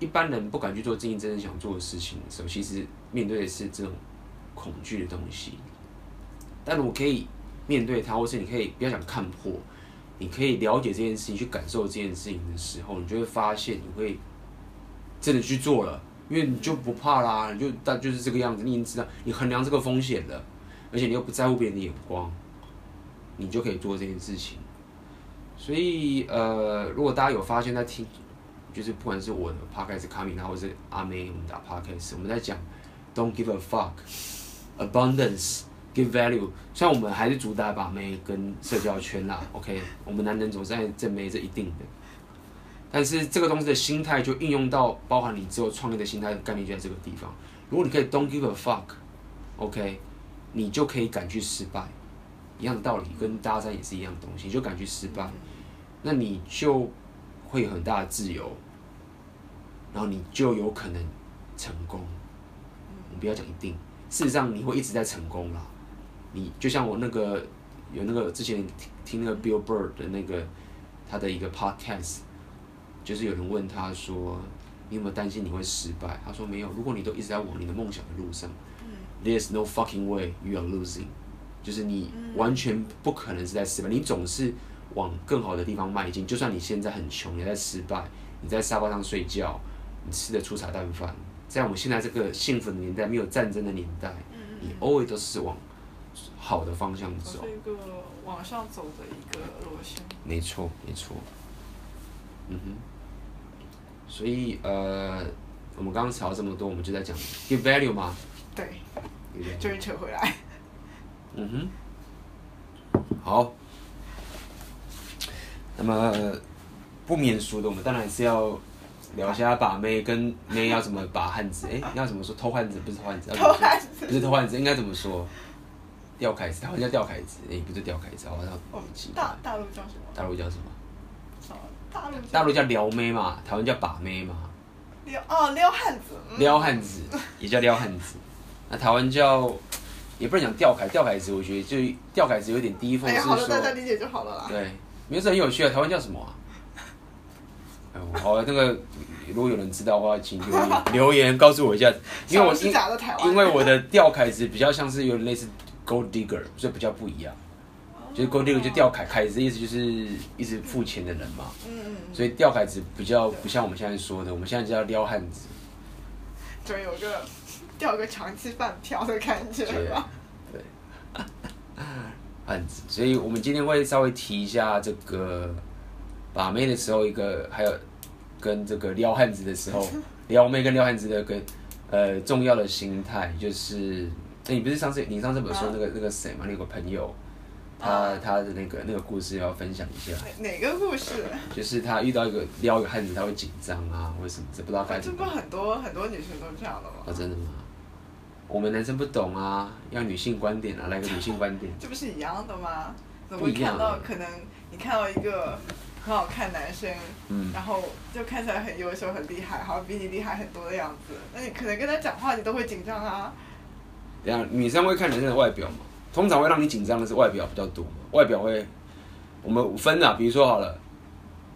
一般人不敢去做自己真正想做的事情的时候，其实面对的是这种恐惧的东西。但如果可以面对它，或是你可以不要想看破。你可以了解这件事情，去感受这件事情的时候，你就会发现，你会真的去做了，因为你就不怕啦，你就但就是这个样子，你已经知道，你衡量这个风险了，而且你又不在乎别人的眼光，你就可以做这件事情。所以，呃，如果大家有发现，在听，就是不管是我的 podcast 卡米拉，或是阿妹，我们打 podcast，我们在讲 Don't give a fuck，abundance。Give value，虽然我们还是主打把妹跟社交圈啦，OK，我们男人总是在正妹这一定的，但是这个东西的心态就应用到包含你之后创业的心态概念就在这个地方。如果你可以 Don't give a fuck，OK，你就可以敢去失败，一样的道理，跟搭讪也是一样的东西，你就敢去失败，那你就会有很大的自由，然后你就有可能成功。你不要讲一定，事实上你会一直在成功啦。你就像我那个有那个之前听听那个 Bill Burr 的那个他的一个 podcast，就是有人问他说，你有没有担心你会失败？他说没有，如果你都一直在往你的梦想的路上，There's no fucking way you are losing，就是你完全不可能是在失败，你总是往更好的地方迈进。就算你现在很穷，你在失败，你在沙发上睡觉，你吃的粗茶淡饭，在我们现在这个幸福的年代，没有战争的年代，你 always 都是往好的方向走。是一个往上走的一个路线。没错，没错。嗯哼。所以呃，我们刚刚聊了这么多，我们就在讲 give value 吗？对。终于扯回来。嗯哼。好。那么不免俗的，我们当然是要聊一下把妹跟妹要怎么把汉子。哎，要怎么说偷汉子？不是偷汉子。偷汉子。不是偷汉子，应该怎么说？钓凯子，好像叫钓凯子。哎，不是钓凯子，好像忘记。大大陆叫什么？大陆叫什么？大陆大陆叫撩妹嘛，台湾叫把妹嘛。撩哦，撩汉子。撩汉子也叫撩汉子，那台湾叫，也不能讲钓凯，钓凯子我觉得就钓凯子有点低风，是说。好了，大家理解就好了啦。对，名字很有趣啊，台湾叫什么啊？好，那个如果有人知道的话，请留言留言告诉我一下，因为我是因为我的钓凯子比较像是有点类似 gold digger，所以比较不一样。就是 gold digger 就钓凯凯子的意思就是一直付钱的人嘛，嗯嗯所以钓凯子比较不像我们现在说的，我们现在叫撩汉子，就有个钓个长期饭票的感觉吧。对，汉子，所以我们今天会稍微提一下这个把妹的时候，一个还有跟这个撩汉子的时候，撩妹跟撩汉子的跟呃重要的心态，就是哎，你不是上次你上次不是说那个那个谁嘛，那个朋友。他他的那个那个故事要分享一下。哪个故事？就是他遇到一个撩一个汉子，他会紧张啊，或者什么，这不知道该怎么。这不很多很多女生都这样的吗？啊，真的吗？我们男生不懂啊，要女性观点啊，来个女性观点。这不是一样的吗？怎么会看到可能你看到一个很好看男生，嗯，然后就看起来很优秀很厉害，好像比你厉害很多的样子，那你可能跟他讲话，你都会紧张啊。这样，女生会看男生的外表吗？通常会让你紧张的是外表比较多，外表会，我们分啊，比如说好了，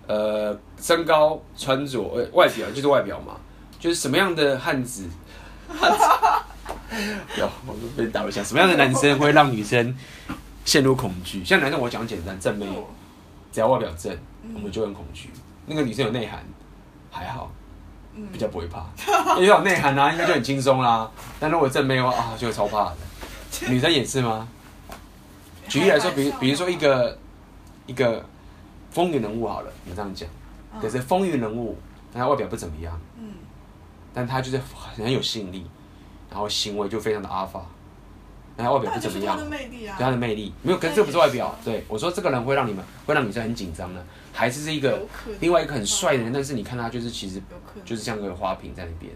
呃，身高、穿着，呃，外表就是外表嘛，就是什么样的汉子，汉子，有，我都被打了一下，什么样的男生会让女生陷入恐惧？像男生我讲简单，正妹，只要外表正，我们就很恐惧。那个女生有内涵，还好，比较不会怕，因为有内涵啊，应该就很轻松啦。但如果正妹的话啊，就会超怕的。女生也是吗？举例来说，比如比如说一个一个风云人物好了，你这样讲，可是风云人物，但他外表不怎么样，嗯，但他就是很有吸引力，然后行为就非常的阿法，但他外表不怎么样，他的魅力啊，对他的魅力。没有，可是这不是外表，对我说这个人会让你们会让女生很紧张的，还是是一个另外一个很帅的人，但是你看他就是其实就是像个花瓶在那边。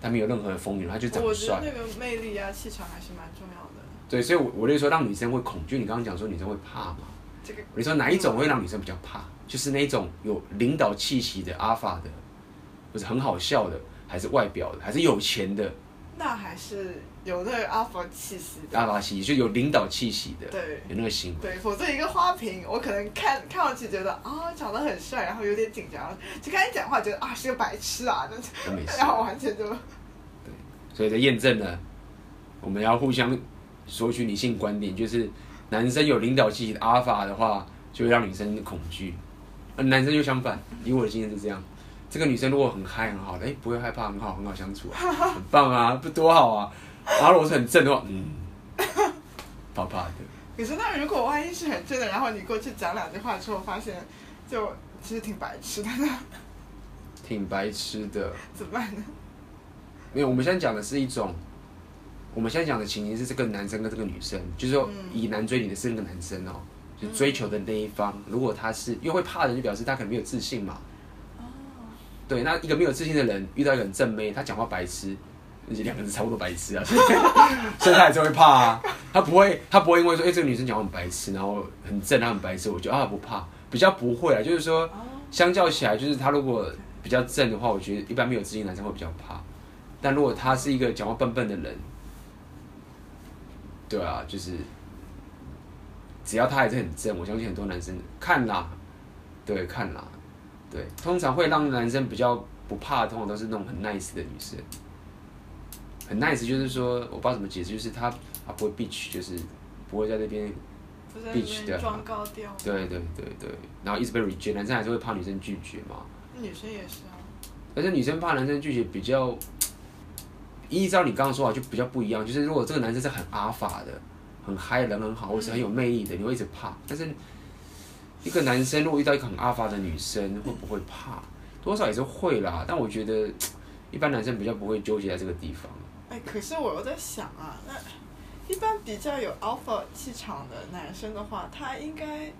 他没有任何的风云，他就长得帅。我觉得那个魅力啊，气场还是蛮重要的。对，所以我，我我就说，让女生会恐惧。你刚刚讲说女生会怕嘛？这个，你说哪一种会让女生比较怕？就是那种有领导气息的阿法的，不是很好笑的，还是外表的，还是有钱的？那还是有那个阿法气息的。阿法气息就有领导气息的，对，有那个行为。对，否则一个花瓶，我可能看看上去觉得啊、哦，长得很帅，然后有点紧张，就开始讲话觉得啊是个白痴啊，然后完全就。对所以，在验证呢，我们要互相索取女性观点，就是男生有领导气息的阿法的话，就会让女生恐惧；而男生就相反，以我的经验是这样：这个女生如果很嗨很好的，哎，不会害怕，很好，很好相处啊，很棒啊，不多好啊。然后如果是很正的话，嗯，怕怕的。可是那如果万一是很正的，然后你过去讲两句话之后，发现就其实挺白痴的呢？挺白痴的，怎么办呢？没有，我们现在讲的是一种，我们现在讲的情形是这个男生跟这个女生，就是说以男追女的是那个男生哦，就追求的那一方，如果他是因为会怕的人，就表示他可能没有自信嘛。对，那一个没有自信的人遇到一个很正妹，他讲话白痴，而且两个字差不多白痴啊，所以，所以他还是会怕啊。他不会，他不会因为说，哎，这个女生讲话很白痴，然后很正，她很白痴，我觉得啊不怕，比较不会啊。就是说，相较起来，就是他如果比较正的话，我觉得一般没有自信的男生会比较怕。但如果他是一个讲话笨笨的人，对啊，就是只要他还是很正，我相信很多男生看啦，对，看啦，对，通常会让男生比较不怕的，通常都是那种很 nice 的女生，很 nice，就是说我不知道怎么解释，就是他他不会 bitch，就是不会在那边 bitch 的，装高调。对对对对，然后一直被 reject，男生还是会怕女生拒绝嘛。女生也是啊。而且女生怕男生拒绝比较，依照你刚刚说法就比较不一样，就是如果这个男生是很阿法的，很嗨，人很好，或是很有魅力的，你会一直怕。但是一个男生如果遇到一个很阿法的女生，会不会怕？多少也是会啦，但我觉得 一般男生比较不会纠结在这个地方。哎，可是我又在想啊，那一般比较有 alpha 气场的男生的话，他应该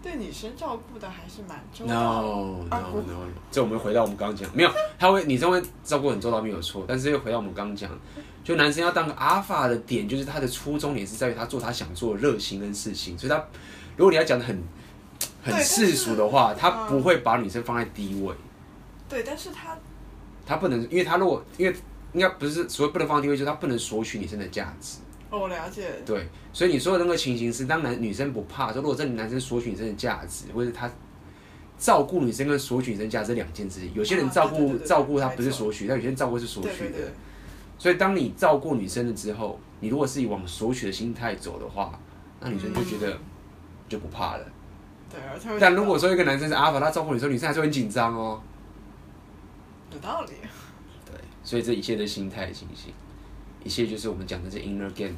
对女生照顾的还是蛮周到的。No no no，这我们回到我们刚刚讲，没有，他会女生会照顾很周到没有错，但是又回到我们刚刚讲，就男生要当个 alpha 的点，就是他的初衷也是在于他做他想做的热心跟事情，所以他如果你要讲的很很世俗的话，他不会把女生放在第一位。对，但是他他不能，因为他如果因为应该不是所谓不能放低位，就是他不能索取女生的价值。哦，我了解。对，所以你说的那个情形是，当男女生不怕，说如果这男生索取女生的价值，或者他照顾女生跟索取女生价值两件事情，有些人照顾、照顾他不是索取，但有些人照顾是索取的。所以当你照顾女生了之后，你如果是以往索取的心态走的话，那女生就觉得就不怕了。对，但如果说一个男生是阿法，他照顾女生，女生还是会很紧张哦。有道理。对，所以这一切的心态情形，一切就是我们讲的这 inner game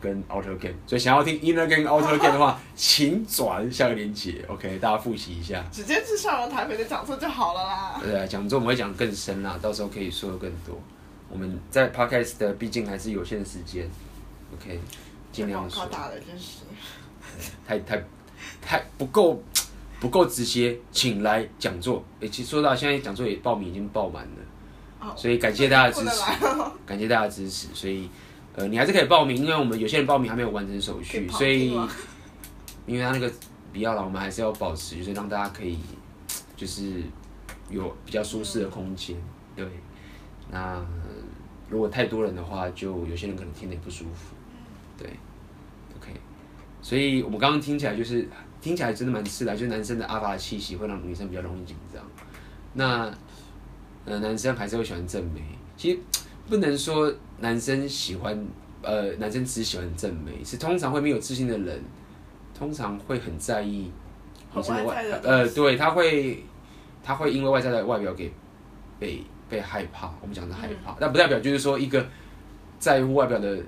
跟 outer game。所以想要听 inner game、outer game 的话，请转下个链接，OK，大家复习一下。直接去上完台北的讲座就好了啦。对啊，讲座我们会讲更深啦，到时候可以说的更多。我们在 podcast 的毕竟还是有限的时间，OK，尽量说。打的真是。太太太不够。不够直接，请来讲座。诶、欸，其实说到现在，讲座也报名已经报满了，所以感谢大家的支持，感谢大家的支持。所以，呃，你还是可以报名，因为我们有些人报名还没有完成手续，所以，因为他那个比较老，我们还是要保持，就是让大家可以，就是有比较舒适的空间。对，那如果太多人的话，就有些人可能听得也不舒服。对，OK，所以我们刚刚听起来就是。听起来真的蛮刺的，就是男生的阿法的气息会让女生比较容易紧张。那呃，男生还是会喜欢正妹。其实不能说男生喜欢，呃，男生只喜欢正妹，是通常会没有自信的人，通常会很在意女生的外，呃，对，他会他会因为外在的外表给被被害怕。我们讲的害怕，嗯、但不代表就是说一个在乎外表的。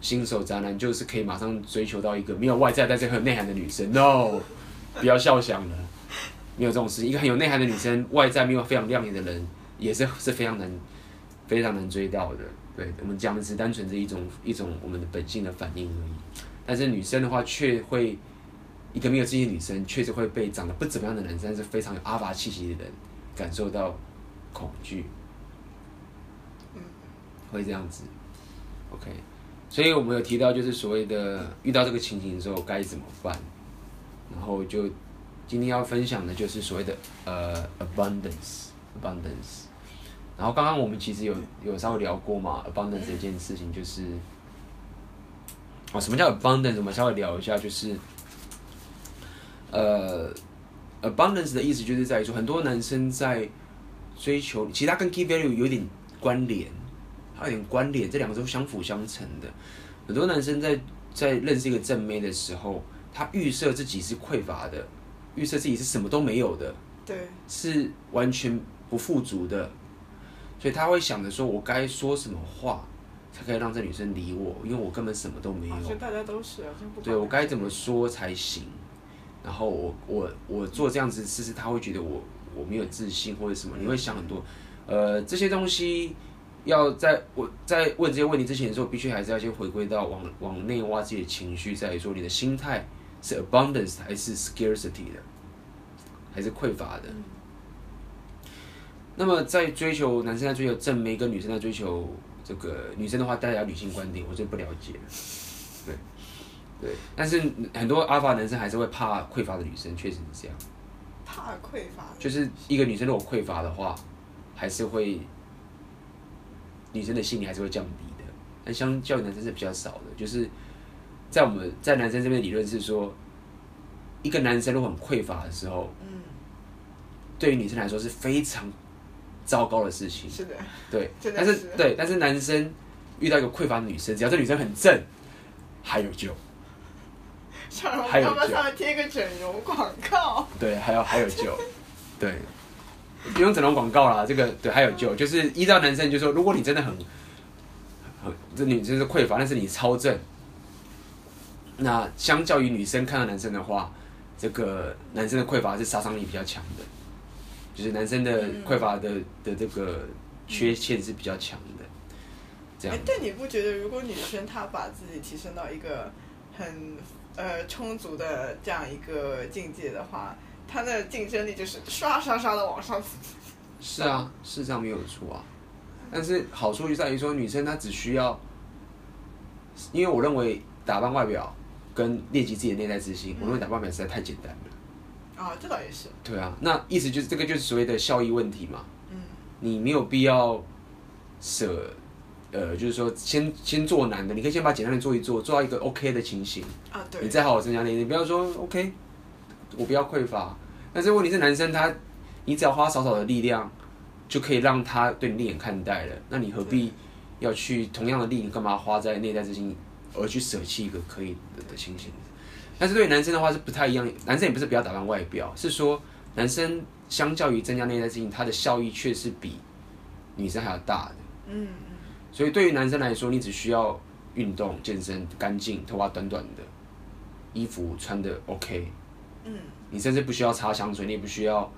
新手宅男就是可以马上追求到一个没有外在但是很有内涵的女生，no，不要笑想了，没有这种事情。一个很有内涵的女生，外在没有非常亮眼的人，也是是非常难，非常难追到的。对，我们讲的是单纯是一种一种我们的本性的反应而已。但是女生的话，却会一个没有自信的女生，确实会被长得不怎么样的男生，是非常有阿法气息的人感受到恐惧，会这样子，OK。所以我们有提到，就是所谓的遇到这个情形的时候该怎么办，然后就今天要分享的就是所谓的呃 abundance，abundance。然后刚刚我们其实有有稍微聊过嘛，abundance 这件事情就是，哦，什么叫 abundance？我们稍微聊一下，就是呃 abundance 的意思就是在于说，很多男生在追求，其实它跟 key value 有点关联。它有点关联，这两个都相辅相成的。很多男生在在认识一个正妹的时候，他预设自己是匮乏的，预设自己是什么都没有的，对，是完全不富足的，所以他会想着说：“我该说什么话才可以让这女生理我？因为我根本什么都没有。”大家都是啊，对，我该怎么说才行？然后我我我做这样子，其实他会觉得我我没有自信或者什么，你会想很多，呃，这些东西。要在我在问这些问题之前的时候，必须还是要先回归到往往内挖自己的情绪，在于说你的心态是 abundance 还是 scarcity 的，还是匮乏的。那么在追求男生在追求正妹，跟女生在追求这个女生的话，大家要女性观点，我就不了解。对对，但是很多阿法男生还是会怕匮乏的女生，确实是这样。怕匮乏，就是一个女生如果匮乏的话，还是会。女生的心理还是会降低的，但相较于男生是比较少的。就是在我们在男生这边理论是说，一个男生如果很匮乏的时候，嗯，对于女生来说是非常糟糕的事情。是的，对，但是对，但是男生遇到一个匮乏的女生，只要这女生很正，还有救。还有要不要上面贴个整容广告？对，还有还有救，对，不用整容广告啦。这个对，还有救，就是依照男生就说，如果你真的很，很这女生是匮乏，但是你超正，那相较于女生看到男生的话，这个男生的匮乏是杀伤力比较强的，就是男生的匮乏的的这个缺陷是比较强的。这样。哎，但你不觉得，如果女生她把自己提升到一个很呃充足的这样一个境界的话，她的竞争力就是刷刷刷的往上。是啊，事实上没有错啊。但是好处就在于说，女生她只需要，因为我认为打扮外表跟练习自己的内在自信，我认为打扮外表实在太简单了。啊，这倒也是。对啊，那意思就是这个就是所谓的效益问题嘛。嗯。你没有必要舍。呃，就是说先，先先做难的，你可以先把简单的做一做，做到一个 OK 的情形。啊，对。你再好好增加内力，你不要说 OK，我不要匮乏。但是问题是，男生他，你只要花少少的力量，就可以让他对你另眼看待了。那你何必要去同样的力，你干嘛花在内在之心，而去舍弃一个可以的的情形？但是对于男生的话是不太一样，男生也不是不要打扮外表，是说男生相较于增加内在自信，他的效益却是比女生还要大的。嗯。所以对于男生来说，你只需要运动、健身、干净、头发短短的，衣服穿的 OK，嗯，你甚至不需要擦香水，你也不需要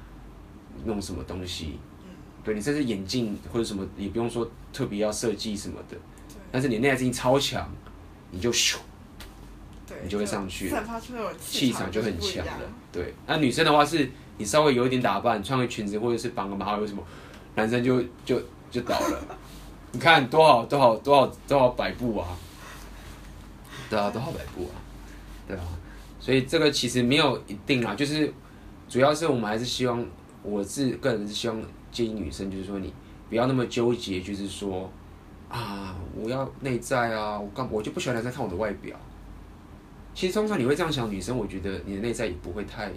弄什么东西，嗯，对，你甚至眼镜或者什么也不用说特别要设计什么的，对，但是你内在性超强，你就咻，对，你就会上去，散发出那种气场就很强了，对。那女生的话是，你稍微有一点打扮，穿个裙子或者是绑个马尾什么，男生就就就倒了。你看多少多少多少多少百步啊！对啊，多少百步啊！对啊，所以这个其实没有一定啊，就是主要是我们还是希望，我是个人是希望建议女生，就是说你不要那么纠结，就是说啊，我要内在啊，我干我就不喜欢男生看我的外表。其实通常你会这样想，女生我觉得你的内在也不会太，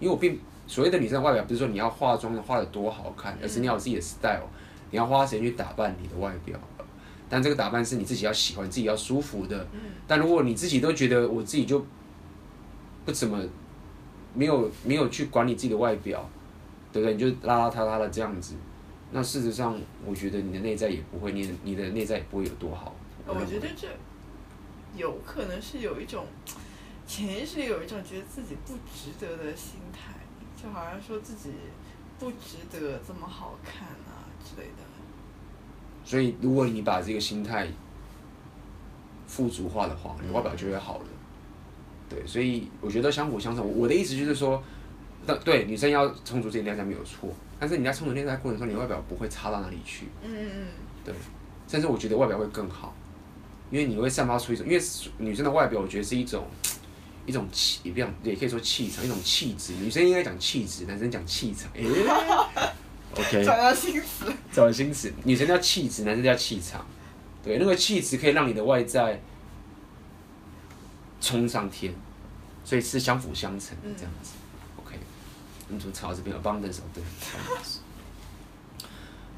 因为我并所谓的女生的外表不是说你要化妆的化得多好看，而是你要有自己的 style。你要花时间去打扮你的外表，但这个打扮是你自己要喜欢、自己要舒服的。但如果你自己都觉得我自己就不怎么没有没有去管理自己的外表，对不对？你就邋邋遢遢的这样子，那事实上我觉得你的内在也不会，你你的内在也不会有多好。我觉得这有可能是有一种潜意识里有一种觉得自己不值得的心态，就好像说自己不值得这么好看啊。之类的，所以如果你把这个心态富足化的话，你外表就会好了。对，所以我觉得相辅相成。我的意思就是说，那对女生要充足自己内在没有错，但是你在充足内在过程中，你外表不会差到哪里去。嗯嗯嗯。对，甚至我觉得外表会更好，因为你会散发出一种，因为女生的外表，我觉得是一种 一种气，也不讲，也可以说气场，一种气质。女生应该讲气质，男生讲气场。欸 OK，找到心词，找到心词。女生叫气质，男生叫气场。对，那个气质可以让你的外在冲上天，所以是相辅相成的这样子。嗯、OK，你怎么朝这边？Abundance 对。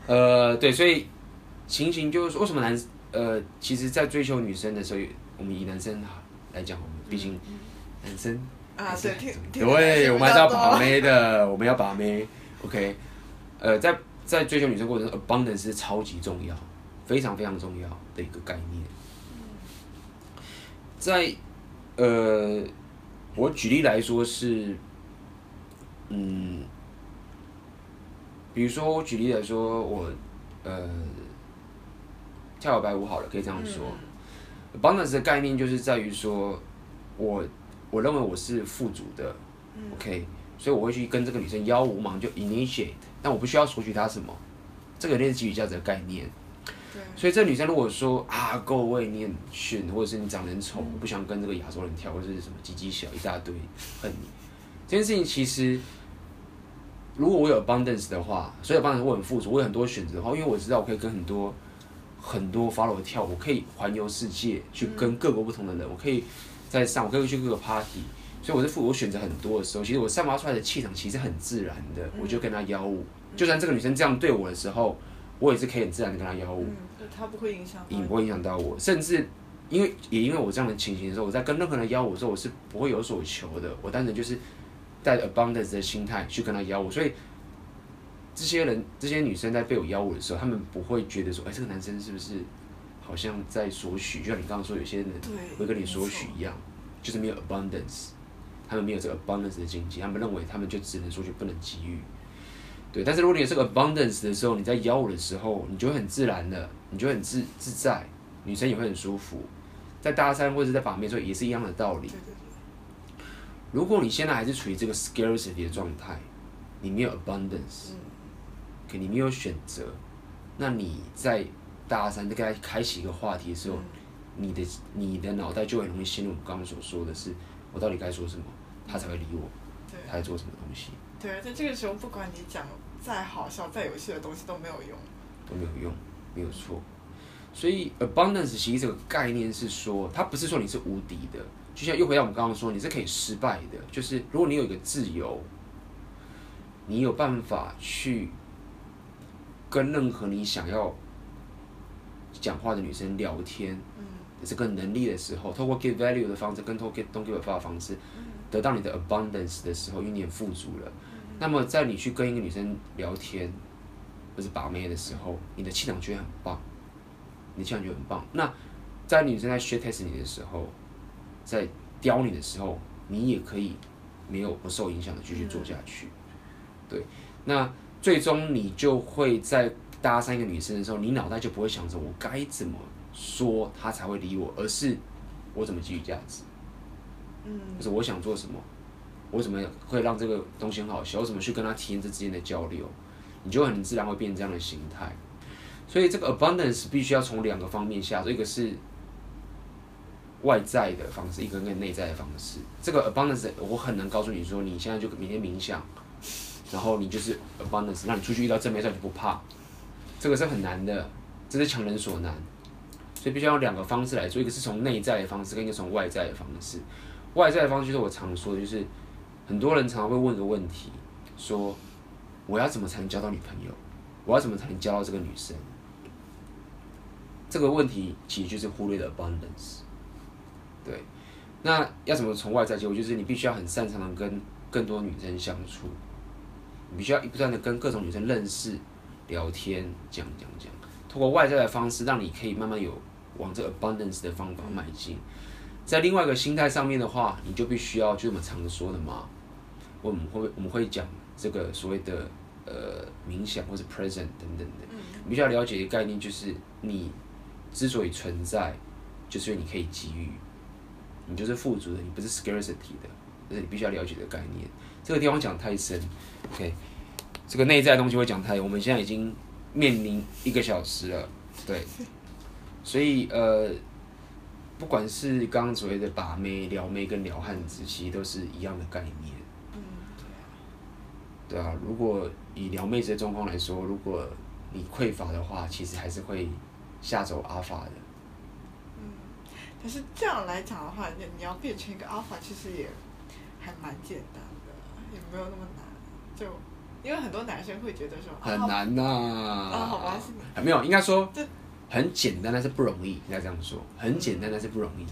呃，对，所以情形就是说，为什么男呃，其实，在追求女生的时候，我们以男生来讲，我们毕竟男生啊，对，对，我们还是要把妹的，我们要把妹。OK。呃，在在追求女生过程中，abundance 是超级重要，非常非常重要的一个概念。在呃，我举例来说是，嗯，比如说我举例来说，我呃跳小白舞好了，可以这样说。嗯、abundance 的概念就是在于说，我我认为我是富足的、嗯、，OK，所以我会去跟这个女生邀舞嘛，就 initiate。但我不需要索取她什么，这个也是给予价值的概念。所以这女生如果说啊，Go away，你很逊，或者是你长得很丑，嗯、我不想跟这个亚洲人跳，或者是什么鸡鸡小一大堆，恨你。这件事情其实，如果我有 abundance 的话，所以 abundance 我很富足，我有很多选择的话，因为我知道我可以跟很多很多 follower 跳，我可以环游世界，去跟各国不同的人，嗯、我可以在上，我可以去各个 party。所以我是富，我选择很多的时候，其实我散发出来的气场其实很自然的，嗯、我就跟她邀舞。就算这个女生这样对我的时候，我也是可以很自然的跟她邀舞。嗯，她不会影响。也不会影响到我，甚至因为也因为我这样的情形的时候，我在跟任何人邀我的时候，我是不会有所求的，我单纯就是带着 abundance 的心态去跟他邀我，所以这些人这些女生在被我邀我的时候，她们不会觉得说，哎，这个男生是不是好像在索取？就像你刚刚说，有些人会跟你索取一样，就是没有 abundance，他们没有这个 abundance 的经济，他们认为他们就只能索取，不能给予。对，但是如果你有这个 abundance 的时候，你在邀我的时候，你就会很自然的，你就会很自自在，女生也会很舒服。在搭讪或者在把妹的时候也是一样的道理。如果你现在还是处于这个 scarcity 的状态，你没有 abundance，可你没有选择，那你在大三在跟他开启一个话题的时候，你的你的脑袋就很容易陷入我们刚刚所说的是，我到底该说什么，他才会理我，他在做什么东西。对啊，在这个时候，不管你讲再好笑、再有趣的东西都没有用，都没有用，没有错。所以，abundance 其实这个概念是说，它不是说你是无敌的，就像又回到我们刚刚说，你是可以失败的。就是如果你有一个自由，你有办法去跟任何你想要讲话的女生聊天，嗯，这个能力的时候，透过 give value 的方式，跟透过 don't give a fuck 的方式，得到你的 abundance 的时候，因为你很富足了。那么，在你去跟一个女生聊天，或者把妹的时候，你的气场就会很棒，你的气场就很棒。那在女生在 shit test 你的时候，在刁你的时候，你也可以没有不受影响的继续做下去。对，那最终你就会在搭讪一个女生的时候，你脑袋就不会想着我该怎么说她才会理我，而是我怎么给予价值，嗯，就是我想做什么。我怎么会让这个东西很好笑？我怎么去跟她体验这之间的交流？你就很自然会变成这样的形态。所以这个 abundance 必须要从两个方面下，一个是外在的方式，一个跟内在的方式。这个 abundance 我很难告诉你说，你现在就明天冥想，然后你就是 abundance，让你出去遇到正面事就不怕。这个是很难的，这是强人所难。所以必须要两个方式来做，一个是从内在的方式，跟一个从外在的方式。外在的方式就是我常说的，就是。很多人常常会问个问题，说：“我要怎么才能交到女朋友？我要怎么才能交到这个女生？”这个问题其实就是忽略了 abundance。对，那要怎么从外在结果？就是你必须要很擅长的跟更多女生相处，你必须要不断的跟各种女生认识、聊天、讲讲讲，通过外在的方式，让你可以慢慢有往这 abundance 的方法迈进。在另外一个心态上面的话，你就必须要就这么常说的嘛。我们会我们会讲这个所谓的呃冥想或者 present 等等的。你必须要了解一个概念，就是你之所以存在，就是因为你可以给予，你就是富足的，你不是 scarcity 的，这是你必须要了解的概念。这个地方讲太深，OK，这个内在的东西会讲太，我们现在已经面临一个小时了，对，所以呃。不管是刚刚所谓的把妹、撩妹跟撩汉子，其实都是一样的概念。嗯，对啊。如果以撩妹这状况来说，如果你匮乏的话，其实还是会下走阿法的。嗯，但是这样来讲的话，你你要变成一个阿法，其实也还蛮简单的，也没有那么难。就因为很多男生会觉得说很难呐。啊，好吧，是。没有，应该说。很简单，但是不容易，应该这样说。很简单，但是不容易。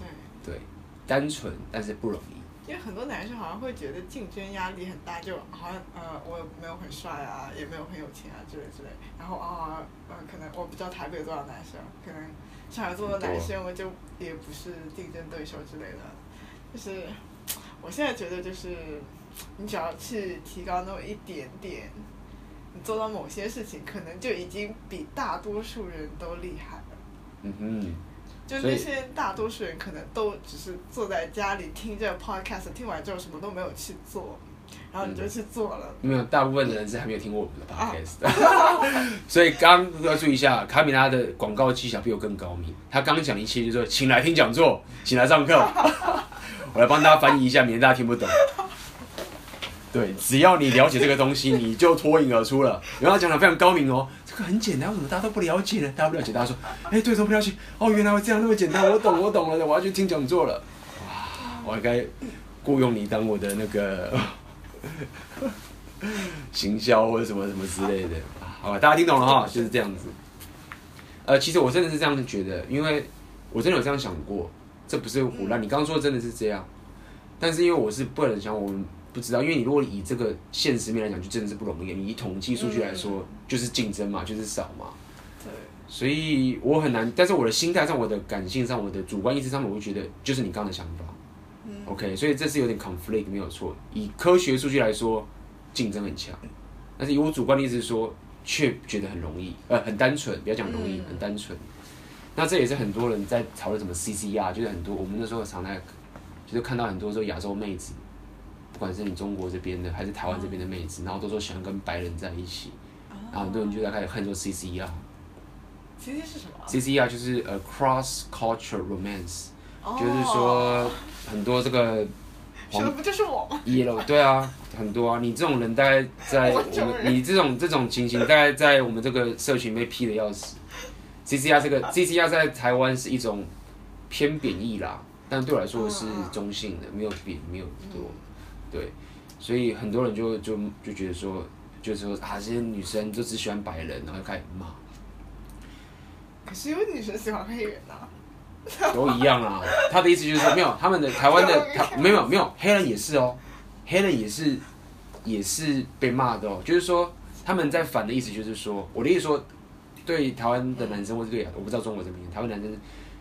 对，对，单纯但是不容易。因为很多男生好像会觉得竞争压力很大，就好像呃，我没有很帅啊，也没有很有钱啊之类之类。然后啊，呃，可能我不知道台北有多少男生，可能上海这么多男生我就也不是竞争对手之类的。就是我现在觉得，就是你只要去提高那么一点点。你做到某些事情，可能就已经比大多数人都厉害了。嗯哼。就那些大多数人可能都只是坐在家里听这个 podcast，听完之后什么都没有去做，然后你就去做了。没有，大部分的人是还没有听过我们的 podcast。啊、所以刚要注意一下，卡米拉的广告技巧比我更高明。他刚讲一切就是说，请来听讲座，请来上课。我来帮大家翻译一下，免得大家听不懂。对，只要你了解这个东西，你就脱颖而出了。然后他讲的非常高明哦，这个很简单，为什么大家都不了解呢？大家不了解，大家说，哎，对，都不了解？哦，原来会这样那么简单，我懂，我懂了，我要去听讲座了。哇，我应该雇佣你当我的那个 行销或者什么什么之类的。好吧，大家听懂了哈，就是这样子。呃，其实我真的是这样子觉得，因为我真的有这样想过，这不是胡乱。你刚刚说的真的是这样，但是因为我是不能想，我们不知道，因为你如果以这个现实面来讲，就真的是不容易。你以统计数据来说，就是竞争嘛，就是少嘛。对。所以我很难，但是我的心态上、我的感性上、我的主观意识上面，我会觉得就是你刚刚的想法。嗯。OK，所以这是有点 conflict，没有错。以科学数据来说，竞争很强，但是以我主观的意思说，却觉得很容易，呃，很单纯。不要讲容易，很单纯。那这也是很多人在讨论什么 CCR，就是很多我们那时候常在，就是看到很多说亚洲妹子，不管是你中国这边的还是台湾这边的妹子，然后都说喜欢跟白人在一起，然后很多人就在开始恨说 CCR。CCR 是什么？CCR 就是呃 cross cultural romance，就是说很多这个。说的不就是我吗？Yellow 对啊，很多啊，你这种人大概在 我们，你这种这种情形大概在我们这个社群被批的要死。C C R 这个 C C R 在台湾是一种偏贬义啦，但对我来说是中性的，没有贬，没有多，对，所以很多人就就就觉得说，就是说啊，这些女生就只喜欢白人，然后开始骂。可是有女生喜欢黑人啊，都一样啊。他的意思就是说，没有他们的台湾的 台没有没有黑人也是哦，黑人也是也是被骂的哦，就是说他们在反的意思就是说，我的意思说。对台湾的男生，或是对我不知道中国怎么样，台湾男生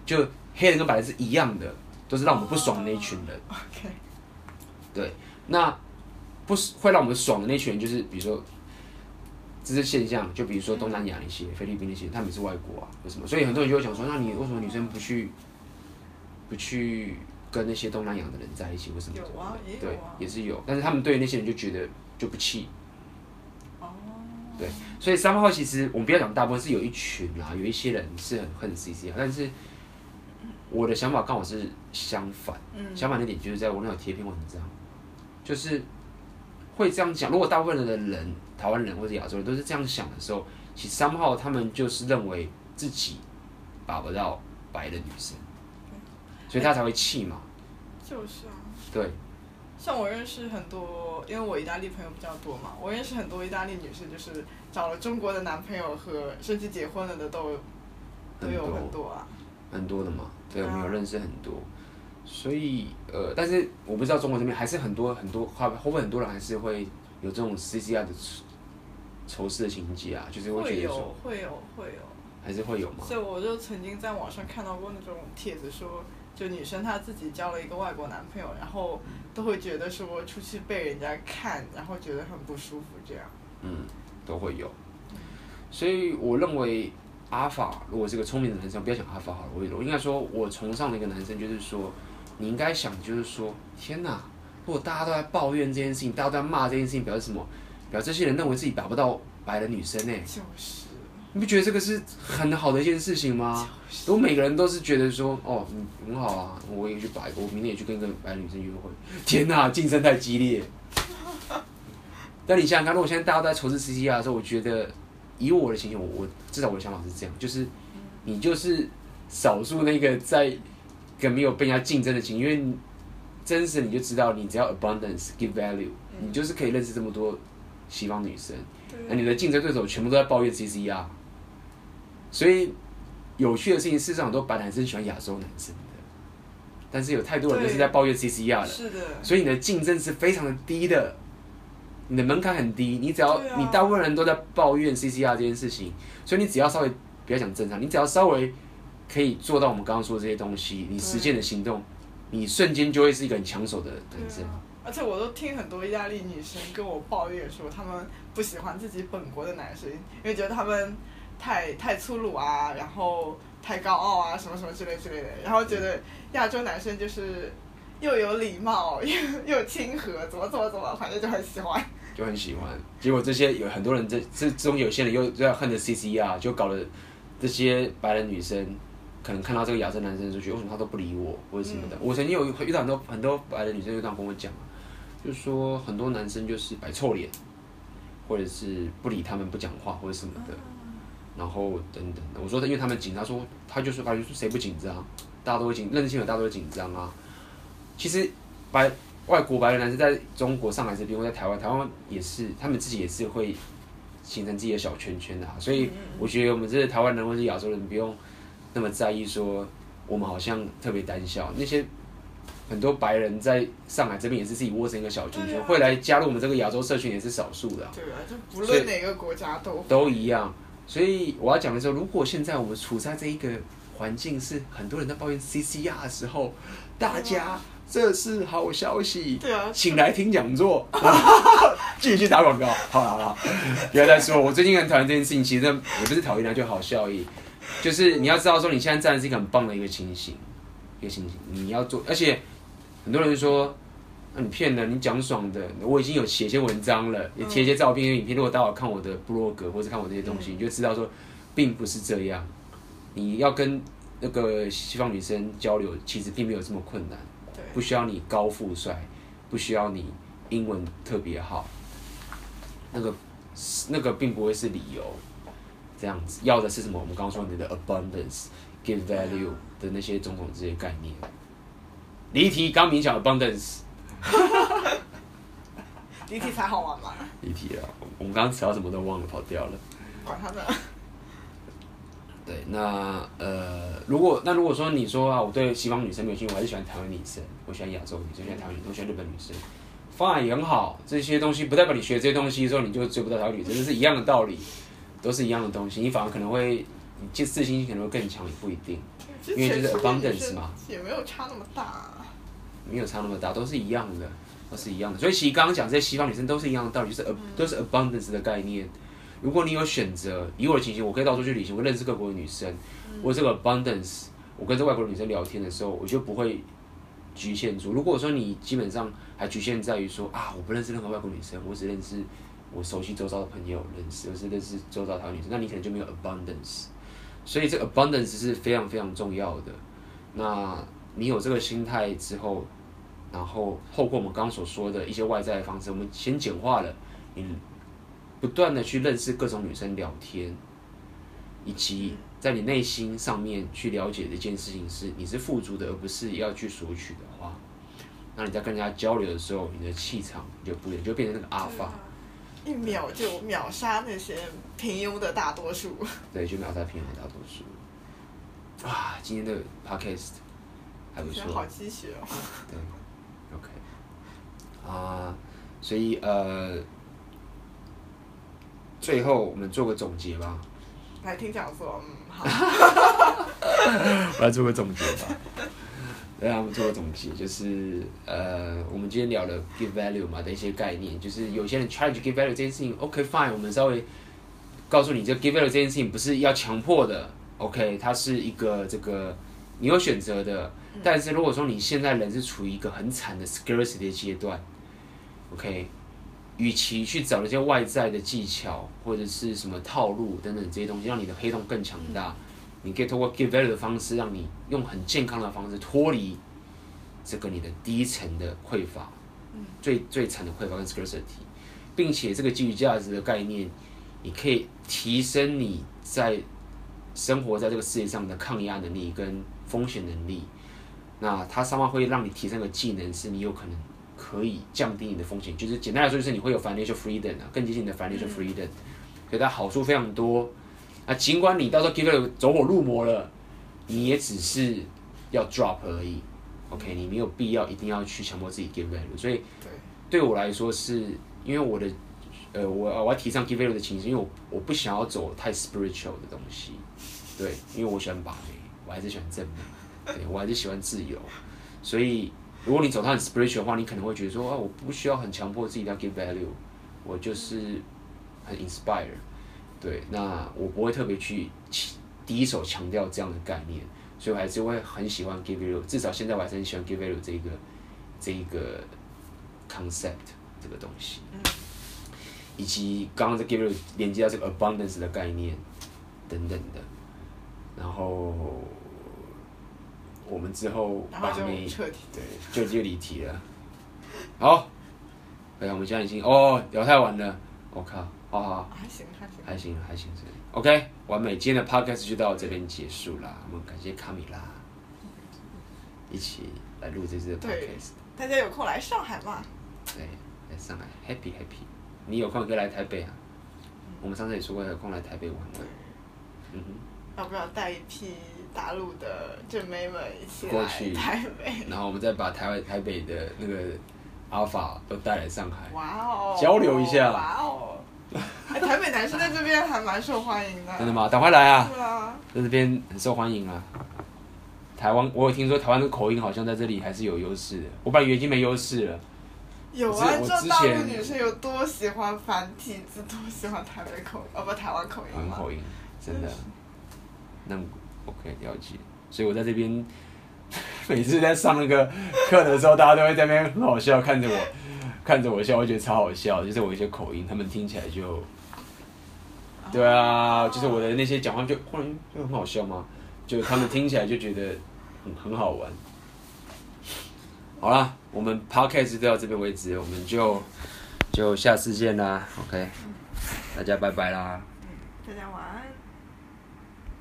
就黑人跟白人是一样的，都是让我们不爽的那一群人。Oh, OK。对，那不是会让我们爽的那群人，就是比如说这是现象，就比如说东南亚那些、菲律宾那些，他们是外国啊，为什么？所以很多人就会讲说，那你为什么女生不去不去跟那些东南亚的人在一起？为什么？有啊，也有啊。对，也是有，但是他们对那些人就觉得就不气。对，所以三号其实我们不要讲大部分，是有一群啦，有一些人是很恨 CC 啊但是我的想法刚好是相反。嗯相反的点就是在我那有贴一篇文章，就是会这样讲。如果大部分人的人，台湾人或者亚洲人都是这样想的时候，其实三号他们就是认为自己把不到白的女生，所以他才会气嘛。就是啊。对。像我认识很多，因为我意大利朋友比较多嘛，我认识很多意大利女生，就是找了中国的男朋友和甚至结婚了的都都有很多啊，很多的嘛，对，我们有认识很多，所以呃，但是我不知道中国这边还是很多很多，会不会很多人还是会有这种 CCR 的仇视的情节啊，就是会觉得说会有会有会有，还是会有吗？所以我就曾经在网上看到过那种帖子说。就女生她自己交了一个外国男朋友，然后都会觉得说出去被人家看，然后觉得很不舒服这样。嗯，都会有。所以我认为阿法如果是个聪明的男生，不要讲阿法好了，我我应该说我崇尚的一个男生就是说，你应该想就是说，天哪！如果大家都在抱怨这件事情，大家都在骂这件事情，表示什么？表示这些人认为自己达不到白的女生呢？就是。你不觉得这个是很好的一件事情吗？如果每个人都是觉得说，哦，很好啊，我也去白，我明天也去跟一个白女生约会。天哪，竞争太激烈。但你想想看，如果现在大家都在仇视 CCR 的时候，我觉得以我的情形，我我至少我的想法是这样，就是你就是少数那个在跟没有被人家竞争的情，因为真实你就知道，你只要 abundance give value，你就是可以认识这么多西方女生。那你的竞争对手全部都在抱怨 CCR。所以有趣的事情，事实上很多白男生喜欢亚洲男生的，但是有太多人都是在抱怨 CCR 的。是的。所以你的竞争是非常的低的，你的门槛很低。你只要你大部分人都在抱怨 CCR 这件事情，所以你只要稍微不要讲正常，你只要稍微可以做到我们刚刚说的这些东西，你实践的行动，你瞬间就会是一个很抢手的男生。而且我都听很多意大利女生跟我抱怨说，她们不喜欢自己本国的男生，因为觉得他们。太太粗鲁啊，然后太高傲啊，什么什么之类之类的，然后觉得亚洲男生就是又有礼貌 又又亲和，怎么怎么怎么，反正就很喜欢。就很喜欢，结果这些有很多人这这中有些人又又要恨着 CCR，就搞得这些白人女生可能看到这个亚洲男生就觉得为什么他都不理我或者什么的。嗯、我曾经有遇到很多很多白人女生就这样跟我讲，就说很多男生就是摆臭脸，或者是不理他们不讲话或者什么的。嗯然后等等的，我说他，因为他们紧张，说他就说，他就说谁不紧张？大家都会紧，认识新人大家都会紧张啊。其实白外国白人男生在中国上海这边，或在台湾，台湾也是，他们自己也是会形成自己的小圈圈的啊。所以我觉得我们这些台湾人或是亚洲人，不用那么在意说，我们好像特别胆小。那些很多白人在上海这边也是自己窝成一个小圈圈，啊、会来加入我们这个亚洲社群也是少数的、啊。对啊，就不论哪个国家都都一样。所以我要讲的时候，如果现在我们处在这一个环境，是很多人在抱怨 CCR 的时候，大家这是好消息，对啊，请来听讲座，继续打广告。好了好了，不要再说，我最近很讨厌这件事情，其实也不是讨厌它，就好笑而已。就是你要知道说，你现在站的是一个很棒的一个情形，一个情形，你要做，而且很多人说。那、啊、你骗人，你讲爽的，我已经有写些文章了，也贴一些照片、影片。如果大家看我的部落格或者看我这些东西，你就知道说，并不是这样。你要跟那个西方女生交流，其实并没有这么困难。不需要你高富帅，不需要你英文特别好。那个那个并不会是理由。这样子要的是什么？我们刚刚说你的 abundance、give value 的那些种种这些概念。离题，刚明讲 abundance。哈哈哈哈离题才好玩嘛！离题了，我们刚刚扯到什么都忘了，跑掉了。管他的。对，那呃，如果那如果说你说啊，我对西方女生没有兴趣，我还是喜欢台湾女生，我喜欢亚洲女生，喜欢台湾女生，我喜欢日本女生，fine 也很好。这些东西不代表你学这些东西之后你就追不到台湾女生，这是一样的道理，都是一样的东西。你反而可能会，你自信心可能会更强，也不一定，因为就是 abundance 嘛，也没有差那么大啊。没有差那么大，都是一样的，都是一样的。所以其实刚刚讲这些西方女生都是一样的道理，就是都是 abundance 的概念。如果你有选择，以我的情形，我可以到处去旅行，我认识各国的女生，我这个 abundance，我跟这外国的女生聊天的时候，我就不会局限住。如果说你基本上还局限在于说啊，我不认识任何外国女生，我只认识我熟悉周遭的朋友认识，我是认识周遭台湾女生，那你可能就没有 abundance。所以这个 abundance 是非常非常重要的。那你有这个心态之后。然后透过我们刚刚所说的一些外在的方式，我们先简化了，你不断的去认识各种女生聊天，以及在你内心上面去了解的一件事情是，你是富足的，而不是要去索取的话，那你在跟人家交流的时候，你的气场就不一样，就变成那个阿法，一秒就秒杀那些平庸的大多数。对，就秒杀平庸的大多数。啊，今天的 podcast 还不错，好鸡血哦。对。啊，所以呃，最后我们做个总结吧。来听讲座，嗯，好。我 来做个总结吧。对啊，我们做个总结，就是呃，我们今天聊了 give value 嘛的一些概念，就是有些人 try to give value 这件事情，OK fine，我们稍微告诉你，这 give value 这件事情不是要强迫的，OK，它是一个这个你有选择的。但是如果说你现在人是处于一个很惨的 scarcity 的阶段，OK，与其去找那些外在的技巧或者是什么套路等等这些东西，让你的黑洞更强大，你可以通过 give value 的方式，让你用很健康的方式脱离这个你的低层的匮乏，最最惨的匮乏跟 scarcity，并且这个基于价值的概念，你可以提升你在生活在这个世界上的抗压能力跟风险能力。那它上面会让你提升的技能，是你有可能可以降低你的风险，就是简单来说，就是你会有 financial freedom 啊，更接近你的 financial freedom，所以它好处非常多。啊尽管你到时候 give value 走火入魔了，你也只是要 drop 而已，OK，你没有必要一定要去强迫自己 give value。所以对我来说是，因为我的呃，我我要提倡 give value 的情绪，因为我我不想要走太 spiritual 的东西，对，因为我喜欢把妹，我还是喜欢正面。对，我还是喜欢自由，所以如果你走他很 spiritual 的话，你可能会觉得说啊，我不需要很强迫自己要 give value，我就是很 inspire，对，那我不会特别去第一手强调这样的概念，所以我还是会很喜欢 give value，至少现在我还是很喜欢 give value 这一个这一个 concept 这个东西，以及刚刚在 give value 连接到这个 abundance 的概念等等的，然后。我们之后把妹，对，就就离题了。好，哎呀，我们现在已经哦聊太晚了，我靠，好好，还行还行，还行还行是，OK，完美，今天的 podcast 就到这边结束啦。我们感谢卡米拉，一起来录这次的 podcast。大家有空来上海嘛？对，来上海，happy happy。你有空可以来台北啊？我们上次也说过有空来台北玩的。嗯哼。要不要带一批？大陆的姐妹们一起过去台北，然后我们再把台湾台北的那个阿法都带来上海，哇哦，交流一下哇哦，哎，台北男生在这边还蛮受欢迎的，真的吗？赶快来啊！对啊，在这边很受欢迎啊。台湾，我有听说台湾的口音好像在这里还是有优势的，我本来以为已经没优势了。有啊，我知道大陆女生有多喜欢繁体字，多喜欢台北口音，哦不，台湾口音。台湾口音，真的。那 OK 了解，所以我在这边 每次在上那个课的时候，大家都会在那边很好笑，看着我，看着我笑，我觉得超好笑。就是我一些口音，他们听起来就，对啊，就是我的那些讲话就忽然就很好笑嘛，就他们听起来就觉得很很好玩。好啦，我们 podcast 就到这边为止，我们就就下次见啦，OK，大家拜拜啦，大家晚安。